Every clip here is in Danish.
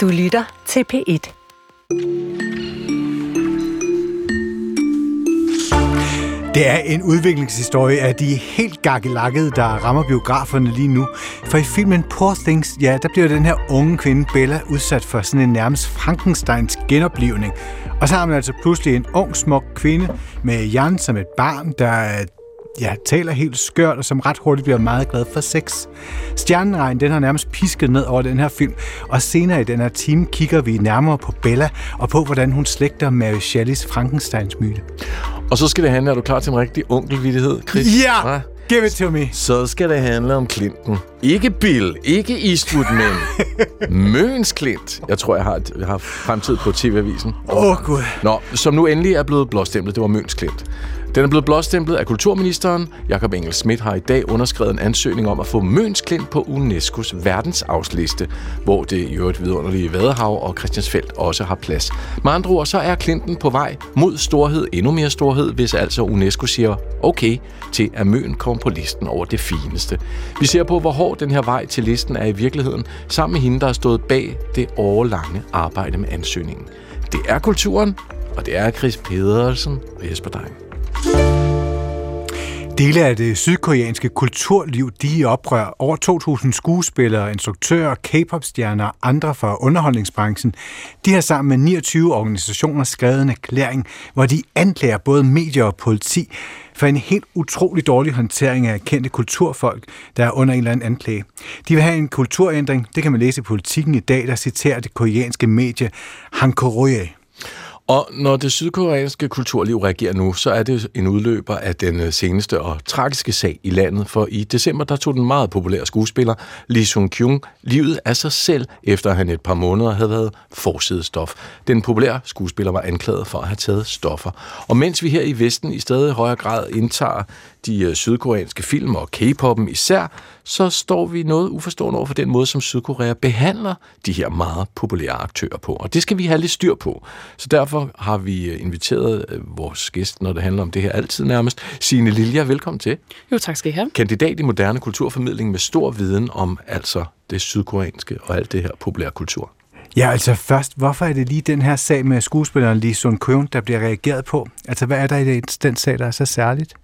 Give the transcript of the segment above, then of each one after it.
Du lytter til P1. Det er en udviklingshistorie af de helt gakkelakkede, der rammer biograferne lige nu. For i filmen Poor Things, ja, der bliver den her unge kvinde Bella udsat for sådan en nærmest Frankensteins genoplevning. Og så har man altså pludselig en ung, smuk kvinde med Jan som et barn, der ja, taler helt skørt, og som ret hurtigt bliver meget glad for sex. Stjerneregn, den har nærmest pisket ned over den her film, og senere i den her time kigger vi nærmere på Bella, og på hvordan hun slægter Mary Shelleys Frankensteins myte. Og så skal det handle, er du klar til en rigtig onkelvittighed, Chris? Ja! Yeah! Give it to me. Så skal det handle om Clinton. Ikke Bill, ikke Eastwood, men Møns Klint. Jeg tror, jeg har, jeg har fremtid på TV-avisen. Åh, oh, Gud. Nå, som nu endelig er blevet blåstemplet, det var Møns Klint. Den er blevet blåstemplet af kulturministeren. Jakob Engel Schmidt har i dag underskrevet en ansøgning om at få Møns Klint på UNESCO's verdensarvsliste, hvor det i øvrigt vidunderlige Vadehav og Christiansfeldt også har plads. Med andre ord, så er Klinten på vej mod storhed, endnu mere storhed, hvis altså UNESCO siger okay til, at Møn kommer på listen over det fineste. Vi ser på, hvor hård den her vej til listen er i virkeligheden, sammen med hende, der har stået bag det årlange arbejde med ansøgningen. Det er kulturen, og det er Chris Pedersen og Jesper Dein. Dele af det sydkoreanske kulturliv, de er i oprør. Over 2.000 skuespillere, instruktører, K-pop-stjerner og andre fra underholdningsbranchen, de har sammen med 29 organisationer skrevet en erklæring, hvor de anklager både medier og politi for en helt utrolig dårlig håndtering af kendte kulturfolk, der er under en eller anden anklage. De vil have en kulturændring, det kan man læse i politikken i dag, der citerer det koreanske medie Hankoreje. Og når det sydkoreanske kulturliv reagerer nu, så er det en udløber af den øh, seneste og tragiske sag i landet, for i december der tog den meget populære skuespiller Lee Sung Kyung livet af sig selv, efter han et par måneder havde været forsidet stof. Den populære skuespiller var anklaget for at have taget stoffer. Og mens vi her i Vesten i stadig højere grad indtager de øh, sydkoreanske film og K-poppen især, så står vi noget uforstående over for den måde, som Sydkorea behandler de her meget populære aktører på. Og det skal vi have lidt styr på. Så derfor har vi øh, inviteret øh, vores gæst, når det handler om det her altid nærmest, Signe Lilja. Velkommen til. Jo, tak skal I have. Kandidat i moderne kulturformidling med stor viden om altså det sydkoreanske og alt det her populære kultur. Ja, altså først, hvorfor er det lige den her sag med skuespilleren Lee Sun Kyung, der bliver reageret på? Altså, hvad er der i den sag, der er så særligt?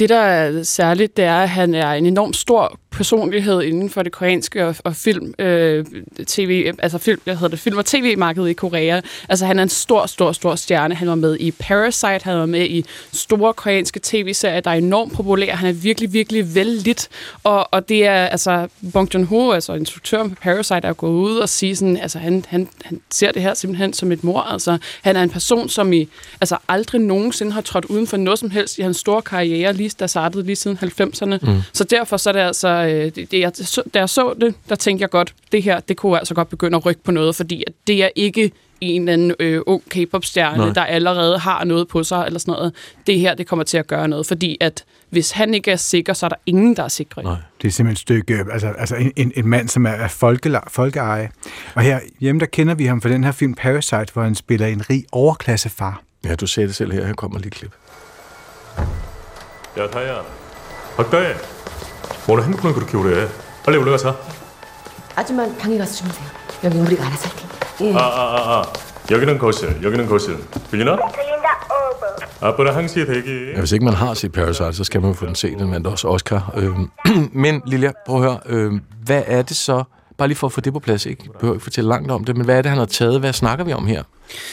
Det, der er særligt, det er, at han er en enorm stor personlighed inden for det koreanske og, og film, øh, tv, altså film, jeg hedder det, film- og tv-markedet i Korea. Altså han er en stor, stor, stor stjerne. Han var med i Parasite, han var med i store koreanske tv-serier, der er enormt populære. Han er virkelig, virkelig vældigt. Og, og det er, altså, Bong Joon-ho, altså instruktøren på Parasite, er gået ud og sige sådan, altså han, han, han ser det her simpelthen som et mor. Altså han er en person, som i, altså aldrig nogensinde har trådt uden for noget som helst i hans store karriere, lige der startede lige siden 90'erne. Mm. Så derfor så er det altså, øh, det, det, jeg, så, da jeg så det, der tænkte jeg godt, det her, det kunne altså godt begynde at rykke på noget, fordi at det er ikke en eller anden øh, ung K-pop-stjerne, der allerede har noget på sig, eller sådan noget. Det her, det kommer til at gøre noget, fordi at hvis han ikke er sikker, så er der ingen, der er sikre. Nej. Det er simpelthen et stykke, altså, altså en, en, en mand, som er, er folke, folkeeje. Og her hjemme, der kender vi ham for den her film Parasite, hvor han spiller en rig overklassefar. Ja, du ser det selv her. Her kommer lige klip. 야 다혜야 박다혜 오늘 핸드폰을 그렇게 오래 해 빨리 올라가자 아줌마 방에 가서 주무세요 여기 우리가 알아서 할 테니까 예. 아아아 아, 아. 여기는 거실 여기는 거실 들리나? 들린다 아빠랑 항시 대기 ja, Hvis ikke man har set Parasite, så skal man få den set, den vandt også Oscar. Øhm, men Lilja, prøv at høre, øhm, hvad er det så, bare lige for at få det på plads, ikke? Jeg behøver ikke fortælle langt om det, men hvad er det, han har taget? Hvad snakker vi om her?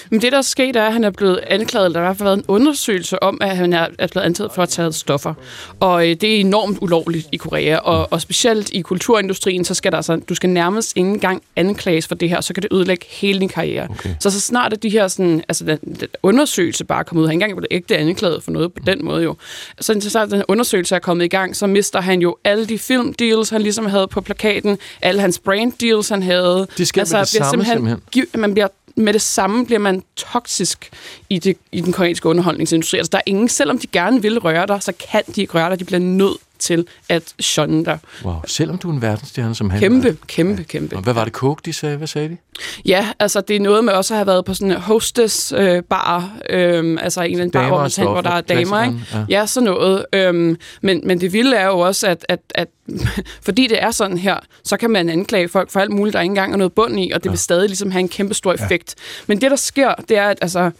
Men det, der er sket, er, at han er blevet anklaget, eller der har i hvert fald været en undersøgelse om, at han er blevet antaget for at tage stoffer. Og øh, det er enormt ulovligt i Korea, og, og specielt i kulturindustrien, så skal der altså, du skal nærmest ingen engang anklages for det her, så kan det ødelægge hele din karriere. Okay. Så så snart at de her sådan, altså den, den undersøgelse bare kommer ud, han engang blevet ægte anklaget for noget på den måde jo. Så så snart den undersøgelse er kommet i gang, så mister han jo alle de filmdeals, han ligesom havde på plakaten, alle hans brand deals, han havde. Det sker altså, det samme, simpelthen. simpelthen. Man bliver med det samme bliver man toksisk i, det, i den koreanske underholdningsindustri. Altså, der er ingen, selvom de gerne vil røre dig, så kan de ikke røre dig. De bliver nødt til at shunne dig. Wow. Selvom du er en verdensstjerne, som han Kæmpe, er. kæmpe, kæmpe. Og hvad var det Coke, de sagde? Hvad sagde de? Ja, altså det er noget med også at have været på sådan en hostess øh, bar, øh, altså en eller anden bar, hvor, man tænker, hvor der er damer, ikke? Ja. ja, sådan noget. Øhm, men, men det vilde er jo også, at, at, at fordi det er sådan her, så kan man anklage folk for alt muligt, der ikke engang er noget bund i, og det ja. vil stadig ligesom have en kæmpe stor effekt. Ja. Men det, der sker, det er, at altså,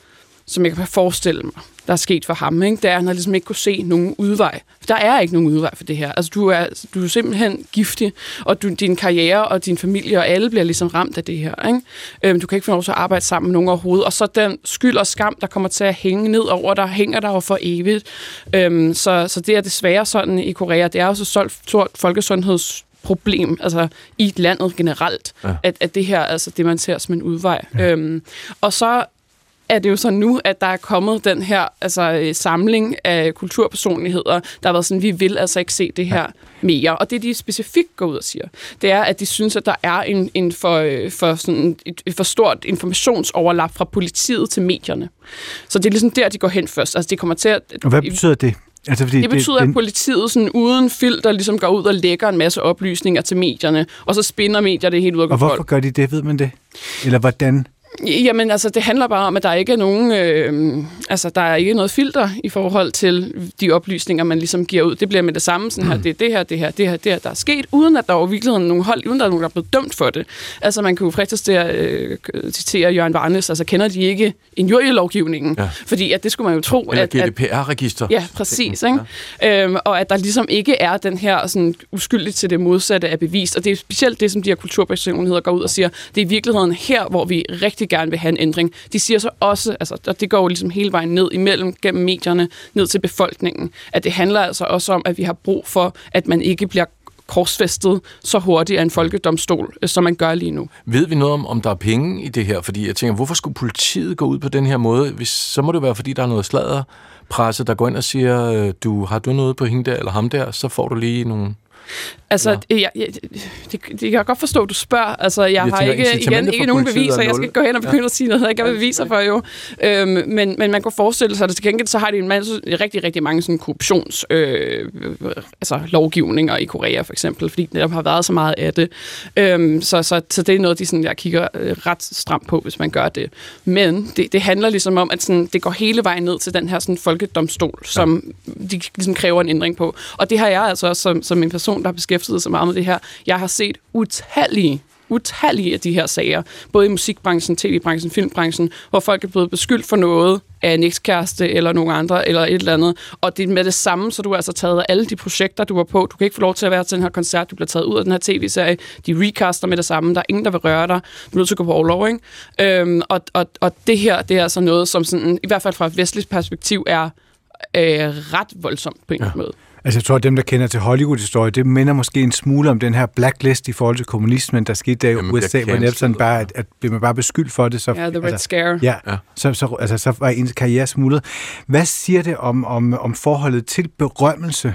som jeg kan forestille mig, der er sket for ham, ikke? det er, at han har ligesom ikke kunne se nogen udvej. Der er ikke nogen udvej for det her. Altså, du er, du er simpelthen giftig, og du, din karriere og din familie og alle bliver ligesom ramt af det her. Ikke? Øhm, du kan ikke få lov til at arbejde sammen med nogen overhovedet. Og så den skyld og skam, der kommer til at hænge ned over dig, hænger der jo for evigt. Øhm, så, så det er desværre sådan i Korea. Det er også så stort folkesundheds problem altså i landet generelt, ja. at, at det her altså det, man ser som en udvej. Ja. Øhm, og så er det jo så nu, at der er kommet den her altså, øh, samling af kulturpersonligheder, der har været sådan, vi vil altså ikke se det her mere. Og det, de specifikt går ud og siger, det er, at de synes, at der er en, en for, øh, for sådan et, et for stort informationsoverlap fra politiet til medierne. Så det er ligesom der, de går hen først. Altså, de kommer til at... Og hvad betyder det? Altså, fordi det betyder, det, at politiet sådan, uden filter ligesom går ud og lægger en masse oplysninger til medierne, og så spinder medier det helt ud af Og hvorfor gør de det, ved man det? Eller hvordan? Jamen, altså, det handler bare om, at der ikke er nogen, øh, altså, der er ikke noget filter i forhold til de oplysninger, man ligesom giver ud. Det bliver med det samme, sådan her, det er det her, det her, det her, det her, der er sket, uden at der er virkeligheden nogen hold, uden at der er nogen, der er blevet dømt for det. Altså, man kan jo fristes til at øh, citere Jørgen Varnes, altså, kender de ikke injurielovgivningen? Ja. Fordi at det skulle man jo tro, Eller at... GDPR-register. Ja, præcis, ikke? Ja. Øhm, og at der ligesom ikke er den her sådan, uskyldigt til det modsatte af bevist. Og det er specielt det, som de her kulturpersonligheder går ud og siger, det er i virkeligheden her, hvor vi rigtig gerne vil have en ændring. De siger så også, altså, og det går jo ligesom hele vejen ned imellem gennem medierne, ned til befolkningen, at det handler altså også om, at vi har brug for, at man ikke bliver korsfæstet så hurtigt af en folkedomstol, øh, som man gør lige nu. Ved vi noget om, om der er penge i det her? Fordi jeg tænker, hvorfor skulle politiet gå ud på den her måde? Hvis, så må det være, fordi der er noget sladder presse, der går ind og siger, øh, du har du noget på hende der eller ham der, så får du lige nogle Altså, jeg, jeg, det, det, kan jeg godt forstå, at du spørger. Altså, jeg, jeg har ikke, igen, ikke nogen beviser. Jeg skal ikke gå hen og begynde ja. at sige noget, jeg ikke har beviser for jo. Øhm, men, men man kan forestille sig, at til gengæld så har de en masse, rigtig, rigtig mange sådan korruptions øh, altså, lovgivninger i Korea for eksempel, fordi der har været så meget af det. Øhm, så, så, så det er noget, de sådan, jeg kigger øh, ret stramt på, hvis man gør det. Men det, det handler ligesom om, at sådan, det går hele vejen ned til den her sådan, folkedomstol, som ja. de ligesom kræver en ændring på. Og det har jeg altså også som, som en person, der har beskæftiget sig meget med det her. Jeg har set utallige utallige af de her sager, både i musikbranchen, tv-branchen, filmbranchen, hvor folk er blevet beskyldt for noget af en ekskæreste eller nogen andre, eller et eller andet. Og det er med det samme, så du har altså taget alle de projekter, du var på. Du kan ikke få lov til at være til den her koncert, du bliver taget ud af den her tv-serie. De recaster med det samme, der er ingen, der vil røre dig. Du er nødt til at gå på overlov, ikke? Øhm, og, og, og det her, det er altså noget, som sådan, i hvert fald fra et vestligt perspektiv er øh, ret voldsomt på en ja. måde. Altså jeg tror, at dem, der kender til Hollywood-historie, det minder måske en smule om den her blacklist i forhold til kommunismen, der skete der i Jamen, USA, hvor netop sådan bare, at, at bliver man bare beskyldt for det. Så, ja, yeah, the Red altså, Scare. Ja, ja. Så, så, altså, så var ens karriere smuttet. Hvad siger det om, om, om forholdet til berømmelse?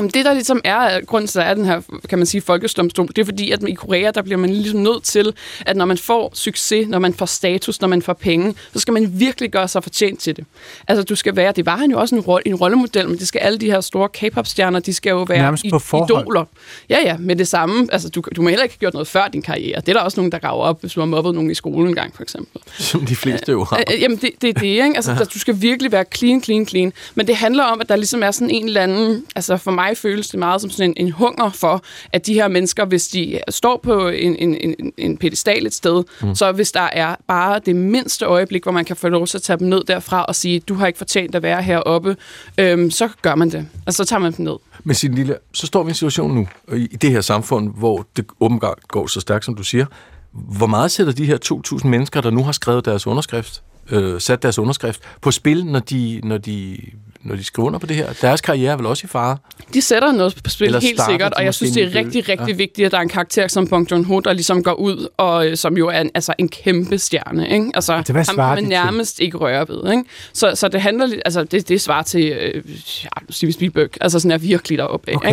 Jamen, det, der ligesom er grund til, at der er den her, kan man sige, folkesdomstol, det er fordi, at i Korea, der bliver man ligesom nødt til, at når man får succes, når man får status, når man får penge, så skal man virkelig gøre sig fortjent til det. Altså, du skal være, det var han jo også en, rolle, en rollemodel, men det skal alle de her store K-pop-stjerner, de skal jo være i, idoler. Ja, ja, med det samme. Altså, du, du må heller ikke have gjort noget før din karriere. Det er der også nogen, der graver op, hvis du har mobbet nogen i skolen en gang, for eksempel. Som de fleste jo har. Jamen, det, det er det, ikke? Altså, der, du skal virkelig være clean, clean, clean. Men det handler om, at der ligesom er sådan en eller anden, altså for mig føles det meget som sådan en, en hunger for, at de her mennesker, hvis de står på en, en, en, en pedestal et sted, mm. så hvis der er bare det mindste øjeblik, hvor man kan få lov til at tage dem ned derfra og sige, du har ikke fortjent at være heroppe, øhm, så gør man det. Altså, så tager man dem ned. Men sin lille, så står vi i en situation nu, i det her samfund, hvor det åbenbart går så stærkt, som du siger. Hvor meget sætter de her 2.000 mennesker, der nu har skrevet deres underskrift, øh, sat deres underskrift på spil, når de, når de når de skriver under på det her? Deres karriere er vel også i fare? De sætter noget på spil, Eller helt sikkert, og jeg synes, det er rigtig, rigtig ja. vigtigt, at der er en karakter som Bong Joon-ho, der ligesom går ud, og øh, som jo er en, altså en kæmpe stjerne. Ikke? Altså, altså hvad ham kan man nærmest til? ikke røre ved. Ikke? Så, så det handler altså det, det svarer til øh, ja, Steven Spielberg, altså sådan er virkelig deroppe. Okay.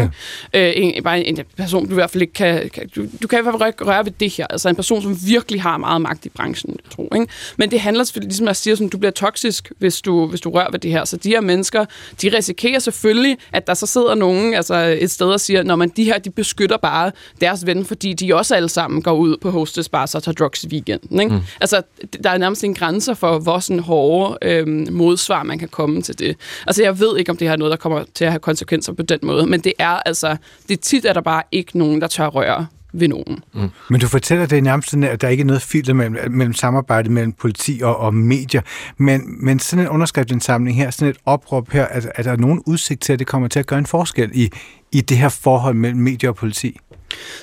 Ikke? Øh, en, bare en, en person, du i hvert fald ikke kan, kan du, du kan i hvert fald ikke røre ved det her. Altså en person, som virkelig har meget magt i branchen, jeg tror. Ikke? Men det handler selvfølgelig, ligesom jeg siger, som du bliver toksisk, hvis du, hvis du rører ved det her. Så de her mennesker, mennesker, de risikerer selvfølgelig, at der så sidder nogen altså et sted og siger, når man de her, de beskytter bare deres ven, fordi de også alle sammen går ud på hostess bars og tager drugs i weekenden. Ikke? Mm. Altså, der er nærmest en grænse for, hvor sådan hårde øhm, modsvar man kan komme til det. Altså, jeg ved ikke, om det her er noget, der kommer til at have konsekvenser på den måde, men det er altså, det er tit, at der bare ikke nogen, der tør røre ved nogen. Mm. Men du fortæller det nærmest sådan, at der ikke er noget filter mellem, mellem samarbejde mellem politi og, og medier. Men, men sådan en underskriftsindsamling her, sådan et opråb her, er, er der nogen udsigt til, at det kommer til at gøre en forskel i, i det her forhold mellem medier og politi?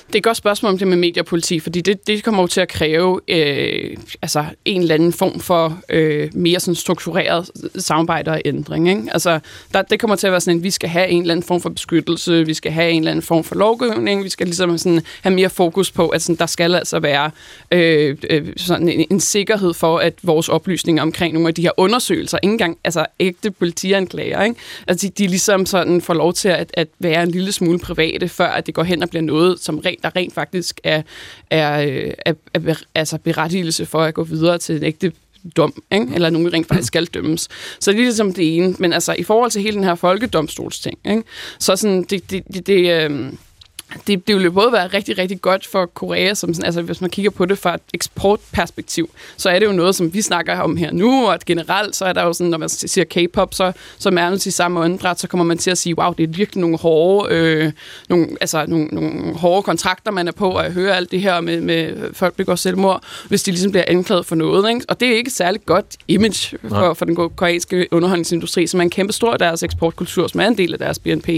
Det er et godt spørgsmål om det med mediepolitik, fordi det, det kommer jo til at kræve øh, altså en eller anden form for øh, mere sådan struktureret samarbejde og ændring. Ikke? Altså, der, det kommer til at være sådan, at vi skal have en eller anden form for beskyttelse, vi skal have en eller anden form for lovgivning, vi skal ligesom sådan have mere fokus på, at sådan, der skal altså være øh, øh, sådan en, en sikkerhed for, at vores oplysninger omkring nogle af de her undersøgelser, ikke engang altså ægte politianklager, ikke? Altså, de, de ligesom sådan får lov til at, at være en lille smule private, før at det går hen og bliver noget, som rent, der rent faktisk er, er, øh, er, er, er altså berettigelse for at gå videre til en ægte dom, ikke? eller nogen rent faktisk skal dømmes. Så det er ligesom det ene. Men altså, i forhold til hele den her folkedomstolsting, ikke? så sådan, det, det, det, det øh, det, det vil jo både være rigtig, rigtig godt for Korea, som sådan, altså hvis man kigger på det fra et eksportperspektiv, så er det jo noget, som vi snakker om her nu, og generelt så er der jo sådan, når man siger K-pop, så, så nærmest i samme åndedræt, så kommer man til at sige, wow, det er virkelig nogle hårde, øh, nogle, altså nogle, nogle hårde kontrakter, man er på, og jeg hører alt det her med, med folk begår selvmord, hvis de ligesom bliver anklaget for noget, ikke? og det er ikke et særligt godt image for, for den koreanske underholdningsindustri, som er en kæmpe stor af deres eksportkultur, som er en del af deres BNP.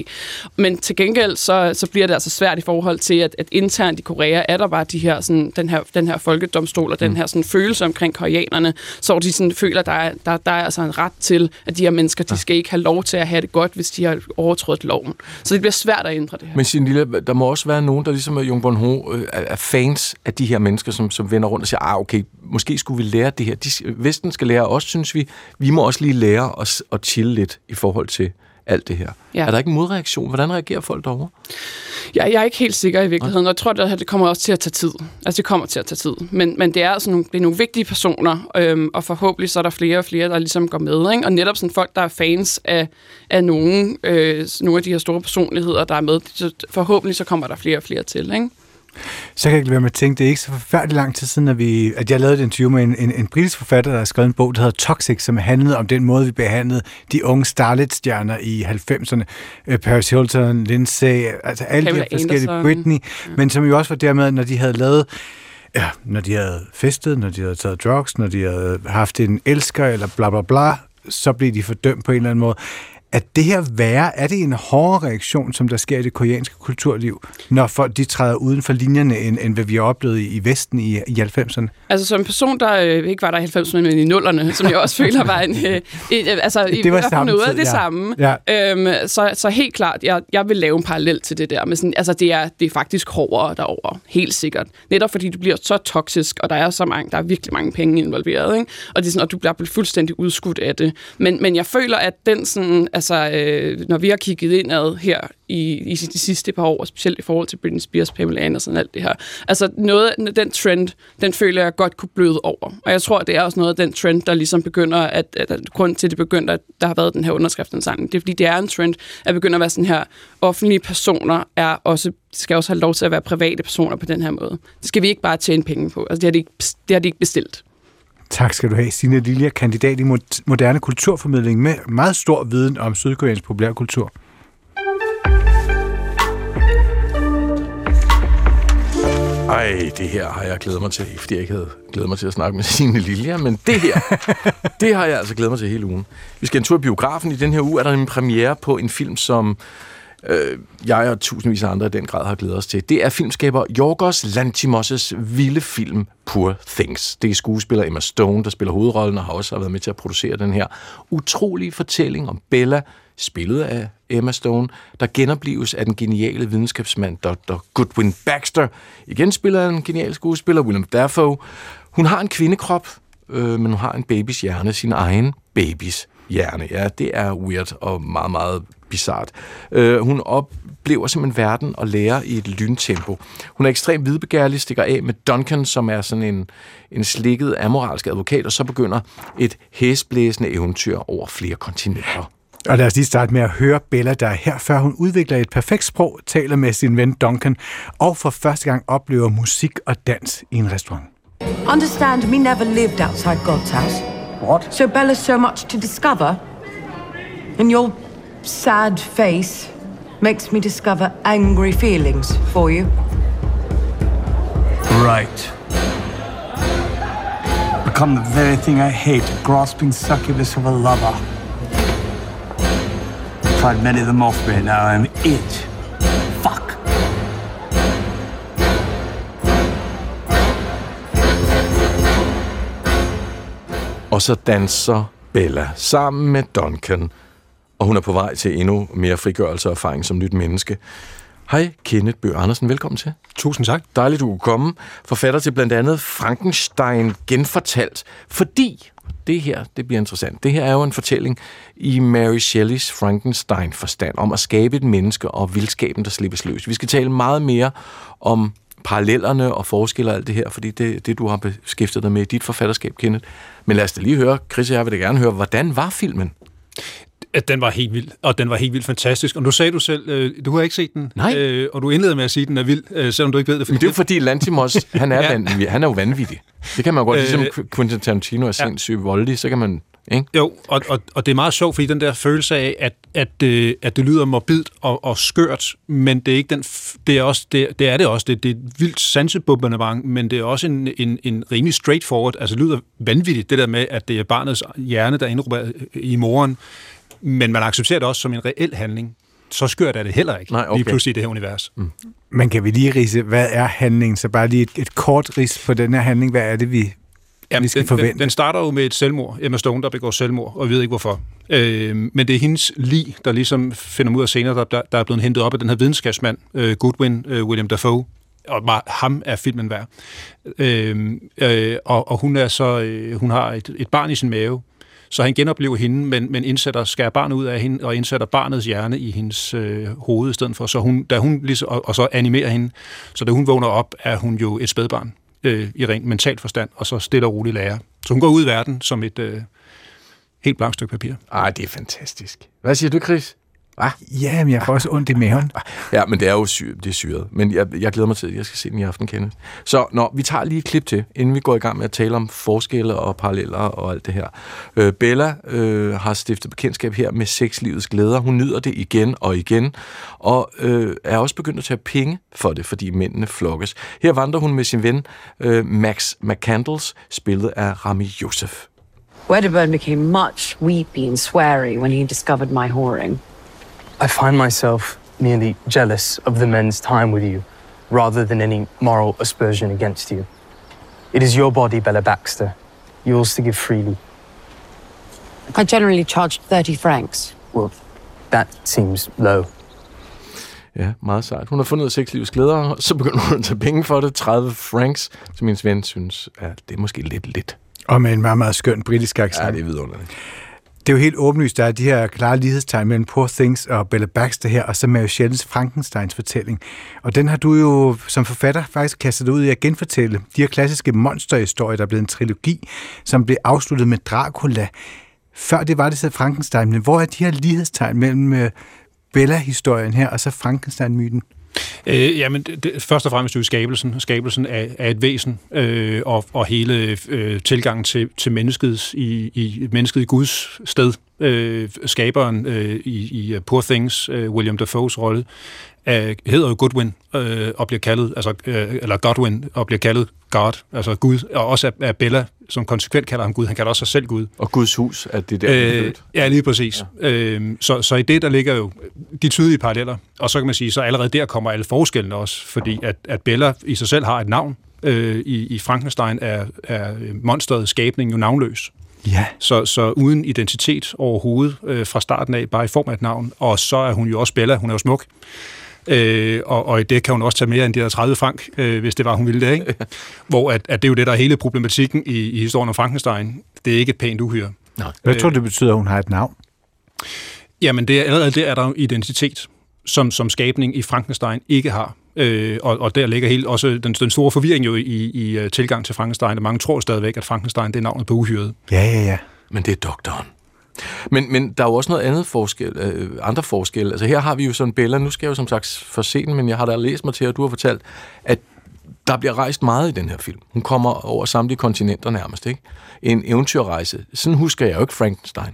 Men til gengæld, så, så bliver det altså svært i forhold til, at, at internt i Korea er der bare de her, sådan, den, her, den her folkedomstol og den mm. her sådan, følelse omkring koreanerne, så de sådan, føler, der er, der, der er altså en ret til, at de her mennesker, de skal ikke have lov til at have det godt, hvis de har overtrådt loven. Så det bliver svært at ændre det her. Men sin lille, der må også være nogen, der ligesom Jung Bon Ho øh, er fans af de her mennesker, som, som vender rundt og siger, ah, okay, måske skulle vi lære det her. De, Vesten skal lære os, synes vi. Vi må også lige lære os at chille lidt i forhold til alt det her. Ja. Er der ikke en modreaktion? Hvordan reagerer folk derovre? Ja, jeg er ikke helt sikker i virkeligheden, og jeg tror, at det kommer også til at tage tid. Altså, det kommer til at tage tid. Men, men det er altså nogle, det er nogle vigtige personer, øhm, og forhåbentlig så er der flere og flere, der ligesom går med. Ikke? Og netop sådan folk, der er fans af, af nogle, øh, nogle af de her store personligheder, der er med, så forhåbentlig så kommer der flere og flere til. Ikke? Så kan jeg ikke være med at tænke, det er ikke så forfærdeligt lang tid siden, at, vi, at jeg lavede et interview med en, en, en britisk forfatter, der har skrevet en bog, der hedder Toxic, som handlede om den måde, vi behandlede de unge starlet-stjerner i 90'erne. Øh, Paris Hilton, Lindsay, altså alle Kevin de her forskellige, Anderson. Britney, ja. men som jo også var dermed, når de havde lavet Ja, når de havde festet, når de havde taget drugs, når de havde haft en elsker eller bla bla bla, så blev de fordømt på en eller anden måde at det her være, er det en hårdere reaktion, som der sker i det koreanske kulturliv, når folk de træder uden for linjerne, end, end hvad vi har oplevet i, i Vesten i, i 90'erne? Altså som en person, der øh, ikke var der i 90'erne, men i nullerne, som jeg også føler var en... Øh, et, altså, det i, var samme noget af det ja. samme. Ja. Øhm, så, så helt klart, jeg, jeg vil lave en parallel til det der. Men sådan, altså, det er, det er faktisk hårdere derover helt sikkert. Netop fordi du bliver så toksisk, og der er så mange, der er virkelig mange penge involveret, ikke? Og, det er sådan, og du bliver fuldstændig udskudt af det. Men, men jeg føler, at den sådan altså, øh, når vi har kigget indad her i, i de sidste par år, specielt i forhold til Britney Spears, Pamela Anderson og alt det her. Altså noget af den trend, den føler jeg godt kunne bløde over. Og jeg tror, det er også noget af den trend, der ligesom begynder, at, at, at grund til, at det begynder, at der har været den her underskriftindsamling, det er fordi, det er en trend, at begynder at være sådan her, offentlige personer er også skal også have lov til at være private personer på den her måde. Det skal vi ikke bare tjene penge på. Altså, det har de ikke, det har de ikke bestilt. Tak skal du have, Signe Lilja, kandidat i moderne kulturformidling med meget stor viden om sydkoreansk populærkultur. Ej, det her har jeg glædet mig til, fordi jeg ikke havde glædet mig til at snakke med Signe Lilja, men det her, det har jeg altså glædet mig til hele ugen. Vi skal en tur i biografen. I den her uge er der en premiere på en film, som øh, jeg og tusindvis af andre i den grad har glædet os til. Det er filmskaber Jorgos Lantimos' vilde film Poor Things. Det er skuespiller Emma Stone, der spiller hovedrollen og har også været med til at producere den her utrolige fortælling om Bella, spillet af Emma Stone, der genoplives af den geniale videnskabsmand Dr. Goodwin Baxter. Igen spiller en genial skuespiller, William Dafoe. Hun har en kvindekrop, øh, men hun har en babys hjerne, sin egen babys hjerne. Ja, det er weird og meget, meget bizart. Øh, hun oplever simpelthen verden og lærer i et lyntempo. Hun er ekstremt vidbegærlig, stikker af med Duncan, som er sådan en, en slikket amoralsk advokat, og så begynder et hæsblæsende eventyr over flere kontinenter. Og lad os lige starte med at høre Bella, der er her, før hun udvikler et perfekt sprog, taler med sin ven Duncan, og for første gang oplever musik og dans i en restaurant. Understand me never lived outside God's house. What? So Bella's so much to discover. And your sad face makes me discover angry feelings for you. Right. Become the very thing I hate, grasping succubus of a lover. Tried many of them off me, now I'm it. Og så danser Bella sammen med Duncan, og hun er på vej til endnu mere frigørelse og erfaring som nyt menneske. Hej, Kenneth Bøh Andersen. Velkommen til. Tusind tak. Dejligt, du kunne komme. Forfatter til blandt andet Frankenstein genfortalt, fordi det her, det bliver interessant. Det her er jo en fortælling i Mary Shelleys Frankenstein-forstand om at skabe et menneske og vildskaben, der slippes løs. Vi skal tale meget mere om parallellerne og forskelle og alt det her, fordi det det, du har beskæftiget dig med i dit forfatterskab, Kenneth. Men lad os da lige høre, Chris og jeg vil da gerne høre, hvordan var filmen? At den var helt vild, og den var helt vildt fantastisk. Og nu sagde du selv, øh, du har ikke set den, Nej. øh, og du indleder med at sige, at den er vild, øh, selvom du ikke ved det. Men det er jo fordi Lantimos, han er, Ja. vanvittig. han er jo vanvittig. Det kan man godt, Øh, ligesom Quentin Tarantino er sindssygt voldelig, så kan man, ikke? Jo, og, og, og det er meget sjovt, fordi den der følelse af, at, at, øh, at det lyder morbidt og, og skørt, men det er ikke den, det er, også, det, det er det også, det, det er et vildt sansebombardement, men det er også en, en, en rimelig straightforward, altså det lyder vanvittigt, det der med, at det er barnets hjerne, der er indrubberet i moren, men man accepterer det også som en reel handling. Så skørt er det heller ikke, Nej, okay. lige pludselig i det her univers. Mm. Men kan vi lige rise, hvad er handlingen? Så bare lige et, et kort ris på den her handling. Hvad er det, vi, vi skal den, forvente? Den, den starter jo med et selvmord. Emma Stone, der begår selvmord, og vi ved ikke hvorfor. Øh, men det er hendes lig, der ligesom finder ud af senere, der, der, der er blevet hentet op af den her videnskabsmand, øh, Goodwin, øh, William Dafoe, og bare ham er filmen værd. Øh, øh, og, og hun er så, øh, hun har et, et barn i sin mave, så han genoplever hende, men, men indsætter, skærer barnet ud af hende, og indsætter barnets hjerne i hendes øh, hoved i stedet for. Så hun, da hun ligesom, og, og så animerer hende, så da hun vågner op, er hun jo et spædbarn øh, i rent mentalt forstand, og så stille og roligt lærer. Så hun går ud i verden som et øh, helt blankt stykke papir. Ej, det er fantastisk. Hvad siger du, Chris? Ah, Ja, men jeg får også ondt i maven. ja, men det er jo sy- det er syret. Men jeg, jeg glæder mig til, at jeg skal se den i aften, Kenneth. Så når vi tager lige et klip til, inden vi går i gang med at tale om forskelle og paralleller og alt det her. Øh, Bella øh, har stiftet bekendtskab her med sexlivets glæder. Hun nyder det igen og igen, og øh, er også begyndt at tage penge for det, fordi mændene flokkes. Her vandrer hun med sin ven øh, Max McCandles, spillet af Rami Youssef. Wedderburn became much weepy and sweary when he discovered my whoring. I find myself merely jealous of the men's time with you, rather than any moral aspersion against you. It is your body, Bella Baxter, yours to give freely. I generally charged 30 francs. Well, that seems low. Ja, meget sejt. Hun har fundet sexlivets glæder, og så begynder hun at tage penge for det. 30 francs, som min ven synes, at det er måske lidt lidt. Og med en meget, meget skøn britisk Ja, accent. det er vidunderligt. Det er jo helt åbenlyst, der er de her klare lighedstegn mellem Poor Things og Bella Baxter her, og så Mary Shelleys Frankensteins fortælling. Og den har du jo som forfatter faktisk kastet ud i at genfortælle. De her klassiske monsterhistorier, der er blevet en trilogi, som blev afsluttet med Dracula. Før det var det så Frankenstein, men hvor er de her lighedstegn mellem øh, Bella-historien her og så Frankenstein-myten? Øh, jamen, det, det, først og fremmest jo skabelsen, skabelsen af, af et væsen, øh, og, og hele øh, tilgangen til, til mennesket i, i mennesket i Guds sted. Øh, skaberen øh, i, i Poor Things, øh, William Dafoes rolle, øh, hedder jo Goodwin, øh, og bliver kaldet, altså, øh, eller Godwin, og bliver kaldet God, altså Gud, og også af, af Bella, som konsekvent kalder ham Gud. Han kalder også sig selv Gud. Og Guds hus, at det er der, øh, ja, lige præcis. Ja. Øh, så, så i det, der ligger jo de tydelige paralleller. Og så kan man sige, så allerede der kommer alle forskellene også, fordi at, at Bella i sig selv har et navn. Øh, i, I Frankenstein er, er monsteret skabning jo navnløs. Ja. Så, så uden identitet overhovedet øh, fra starten af, bare i form af et navn. Og så er hun jo også Bella, hun er jo smuk. Øh, og, og i det kan hun også tage mere end de der 30 frank, øh, hvis det var, hun ville det. Ikke? Hvor at, at det er jo det, der er hele problematikken i, i historien om Frankenstein. Det er ikke et pænt uhyre. Hvad tror du, det betyder, at hun har et navn? Jamen, det er, allerede der er der identitet, som, som skabning i Frankenstein ikke har. Øh, og, og der ligger helt også den, den store forvirring jo i, i uh, tilgang til Frankenstein, og mange tror stadigvæk, at Frankenstein det er navnet på uhyret. Ja, ja, ja. Men det er doktoren. Men, men der er jo også noget andet forskel, øh, andre forskelle. Altså her har vi jo sådan Bella, nu skal jeg jo som sagt for sent, men jeg har da læst mig til, og du har fortalt, at der bliver rejst meget i den her film. Hun kommer over samtlige kontinenter nærmest, ikke? En eventyrrejse. Sådan husker jeg jo ikke Frankenstein.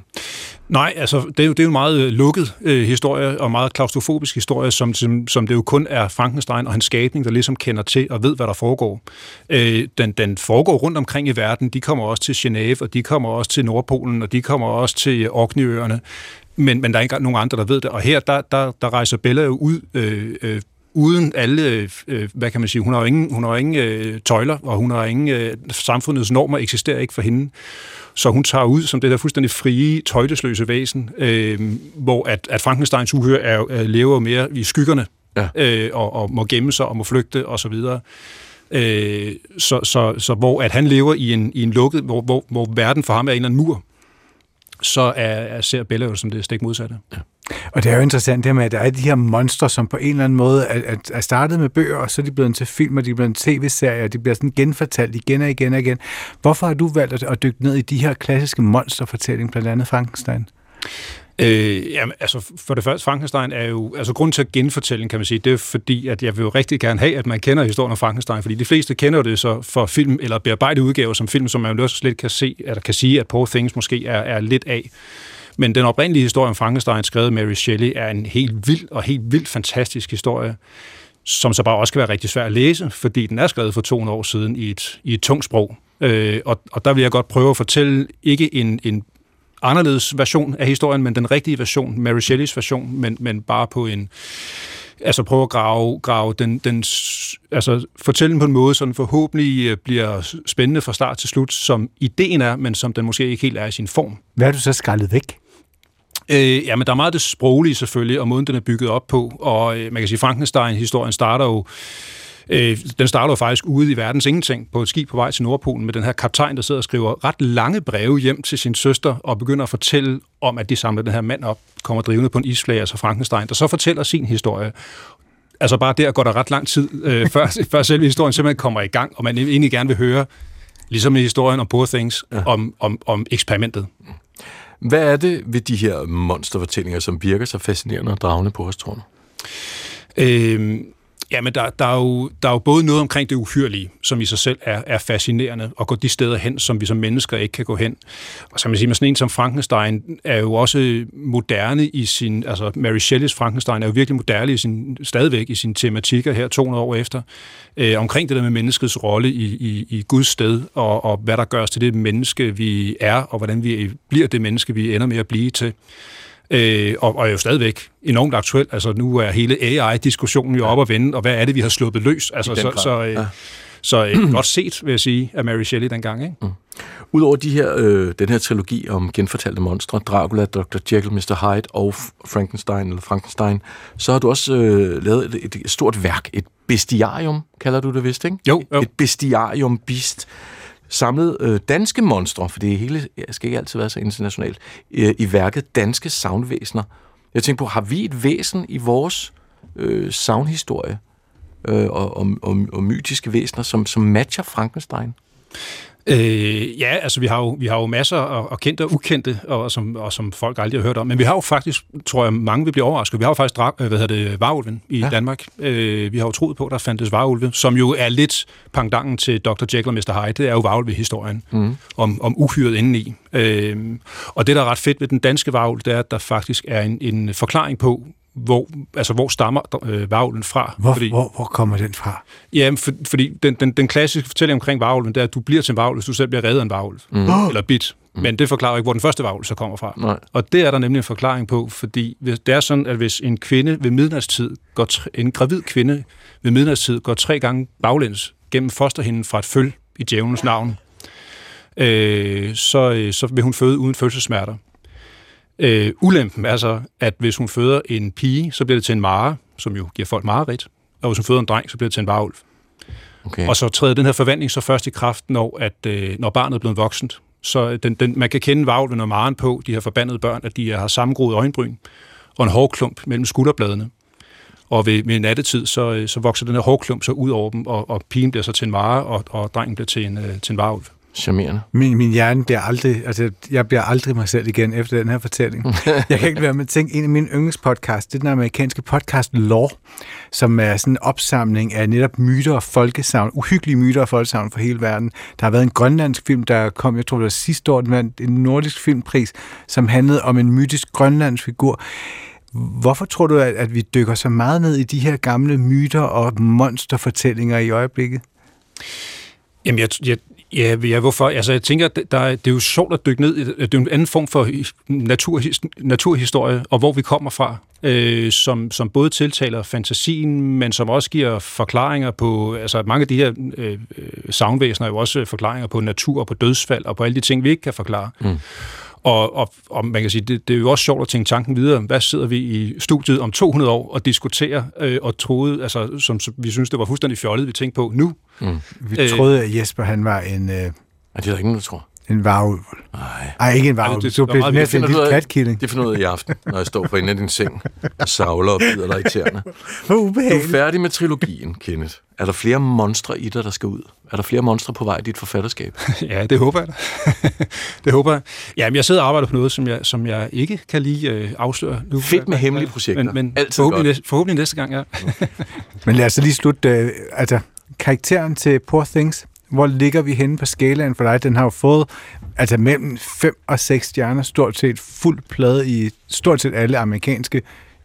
Nej, altså det er jo, det er jo en meget øh, lukket øh, historie, og meget klaustrofobisk historie, som, som, som det jo kun er Frankenstein og hans skabning, der ligesom kender til og ved, hvad der foregår. Øh, den, den foregår rundt omkring i verden. De kommer også til Genève, og de kommer også til Nordpolen, og de kommer også til øh, Orkneyøerne. Men, men der er ikke nogen andre, der ved det. Og her, der, der, der rejser Bella jo ud øh, øh, uden alle, øh, hvad kan man sige, hun har jo ingen, hun har ingen øh, tøjler, og hun har ingen, øh, samfundets normer eksisterer ikke for hende. Så hun tager ud som det der fuldstændig frie, tøjdesløse væsen, øh, hvor at, at Frankensteins uhør er, er, lever mere i skyggerne, ja. øh, og, og må gemme sig, og må flygte, og så videre. Øh, så, så, så hvor at han lever i en, i en lukket, hvor, hvor, hvor verden for ham er en eller anden mur, så er, er, ser Bella jo som det stik modsatte. Ja. Og det er jo interessant det med, at der er de her monstre, som på en eller anden måde er, er startet med bøger, og så er de blevet til film, og de er blevet til tv-serier, og de bliver sådan genfortalt igen og igen og igen. Hvorfor har du valgt at dykke ned i de her klassiske monsterfortællinger, blandt andet Frankenstein? Øh, jamen, altså for det første, Frankenstein er jo, altså grund til at genfortælling, kan man sige, det er fordi, at jeg vil jo rigtig gerne have, at man kender historien om Frankenstein, fordi de fleste kender det så for film, eller bearbejdet udgaver som film, som man jo også slet kan se, eller kan sige, at Poor Things måske er, er lidt af. Men den oprindelige historie om Frankenstein, skrevet af Mary Shelley, er en helt vild og helt vildt fantastisk historie, som så bare også kan være rigtig svær at læse, fordi den er skrevet for 200 år siden i et, i et tungt sprog. Øh, og, og der vil jeg godt prøve at fortælle ikke en, en anderledes version af historien, men den rigtige version, Mary Shelleys version, men, men bare på en altså prøve at grave, grave den, den altså fortælle den på en måde, så den forhåbentlig øh, bliver spændende fra start til slut, som ideen er, men som den måske ikke helt er i sin form. Hvad har du så skrællet væk? Øh, ja, men der er meget det sproglige selvfølgelig, og måden den er bygget op på, og øh, man kan sige, Frankenstein-historien starter jo Øh, den starter jo faktisk ude i verdens ingenting på et skib på vej til Nordpolen med den her kaptajn, der sidder og skriver ret lange breve hjem til sin søster og begynder at fortælle om, at de samler den her mand op, kommer drivende på en isflag, altså Frankenstein, der så fortæller sin historie. Altså bare der går der ret lang tid, øh, før, før selve historien simpelthen kommer i gang, og man egentlig gerne vil høre, ligesom i historien om Poor Things, ja. om, om, om eksperimentet. Hvad er det ved de her monsterfortællinger, som virker så fascinerende og dragende på os, tror du? Øhm, Ja, men der, der, er jo, der er jo både noget omkring det uhyrlige, som i sig selv er, er fascinerende, og gå de steder hen, som vi som mennesker ikke kan gå hen. Og så man sige, med sådan en som Frankenstein er jo også moderne i sin, altså Mary Shelleys Frankenstein er jo virkelig moderne i sin, stadigvæk i sine tematikker her 200 år efter, øh, omkring det der med menneskets rolle i, i, i Guds sted, og, og hvad der gør os til det menneske, vi er, og hvordan vi bliver det menneske, vi ender med at blive til øh, og, og er jo stadigvæk enormt aktuel. Altså nu er hele AI-diskussionen jo ja. op at vende, og hvad er det, vi har sluppet løs? Altså, så, så, øh, ja. så øh, godt set, vil jeg sige, af Mary Shelley dengang. Ikke? Mm. Udover de her, øh, den her trilogi om genfortalte monstre, Dracula, Dr. Jekyll, Mr. Hyde og Frankenstein, eller Frankenstein, så har du også øh, lavet et, et stort værk, et bestiarium, kalder du det vist, ikke? Jo, jo. Et bestiarium beast samlet øh, danske monstre, for det hele skal ikke altid være så internationalt, øh, i værket Danske Savnvæsener. Jeg tænkte på, har vi et væsen i vores øh, savnhistorie øh, og, og, og, og mytiske væsener, som, som matcher Frankenstein? Øh, ja, altså vi har jo, vi har jo masser af, af kendte og ukendte, og som, og som folk aldrig har hørt om. Men vi har jo faktisk, tror jeg, mange vil blive overrasket. Vi har jo faktisk drab, hvad hedder det, varulven i ja. Danmark. Øh, vi har jo troet på, at der fandtes varulve, som jo er lidt pangdangen til Dr. Jekyll og Mr. Hyde. Det er jo varulve-historien mm. om, om uhyret indeni. Øh, og det, der er ret fedt ved den danske varulv, det er, at der faktisk er en, en forklaring på, hvor, altså, hvor stammer øh, varulven fra. Hvor, fordi, hvor, hvor kommer den fra? Ja, for, fordi den, den, den klassiske fortælling omkring varulven, det er, at du bliver til en varulv, hvis du selv bliver reddet af en varulv. Mm. Eller bit. Mm. Men det forklarer ikke, hvor den første varulv så kommer fra. Nej. Og det er der nemlig en forklaring på, fordi hvis, det er sådan, at hvis en kvinde ved midnatstid, går en gravid kvinde ved midnatstid, går tre gange baglæns gennem fosterhinden fra et føl i djævelens navn, øh, så, øh, så vil hun føde uden fødselssmerter. Øh, ulempen er så, at hvis hun føder en pige, så bliver det til en mare, som jo giver folk mareridt, og hvis hun føder en dreng, så bliver det til en varulv. Okay. Og så træder den her forvandling så først i kraft, når, at, øh, når barnet er blevet voksent. Så den, den, man kan kende varulven og maren på, de her forbandede børn, at de har sammengroet øjenbryn og en hårklump mellem skulderbladene. Og ved, ved nattetid, så, øh, så vokser den her hårklump så ud over dem, og, og pigen bliver så til en mare, og, og drengen bliver til en, øh, til en varulv. Charmerende. Min, min hjerne bliver aldrig, altså jeg bliver aldrig mig selv igen efter den her fortælling. Jeg kan ikke være med at tænke, en af mine yndlingspodcasts, det er den amerikanske podcast Law, som er sådan en opsamling af netop myter og folkesavn, uhyggelige myter og folkesavn for hele verden. Der har været en grønlandsk film, der kom, jeg tror det var sidste år, den vandt en nordisk filmpris, som handlede om en mytisk grønlandsk figur. Hvorfor tror du, at, at vi dykker så meget ned i de her gamle myter og monsterfortællinger i øjeblikket? Jamen, jeg, jeg, ja, ja, hvorfor? Altså, jeg tænker, der, der, det er jo sjovt at dykke ned i det. Det er jo en anden form for natur, naturhistorie, og hvor vi kommer fra, øh, som, som både tiltaler fantasien, men som også giver forklaringer på, altså mange af de her øh, øh savnvæsener er jo også forklaringer på natur og på dødsfald og på alle de ting, vi ikke kan forklare. Mm. Og, og, og man kan sige, det, det er jo også sjovt at tænke tanken videre. Hvad sidder vi i studiet om 200 år og diskuterer øh, og troede, altså som, som vi synes, det var fuldstændig fjollet, vi tænkte på nu. Mm. Vi troede, at Jesper han var en... Øh, er det er der ingen, der tror. En varulv. Nej. Ej, ikke en varulv. Du bliver næsten en lille katkilling. Det finder ud af i aften, når jeg står for enden af din seng og savler og bider dig i tæerne. Du er færdig med trilogien, Kenneth. Er der flere monstre i dig, der skal ud? Er der flere monstre på vej i dit forfatterskab? ja, det håber jeg da. det håber jeg. Jamen, jeg sidder og arbejder på noget, som jeg, som jeg ikke kan lige øh, afsløre nu. Fedt med hemmelige projekter. Men, men forhåbentlig, næste, forhåbentlig næste gang, ja. men lad os lige slutte. Øh, altså, karakteren til Poor Things, hvor ligger vi henne på skalaen for dig? Den har jo fået altså mellem 5 og 6 stjerner, stort set fuld plade i stort set alle amerikanske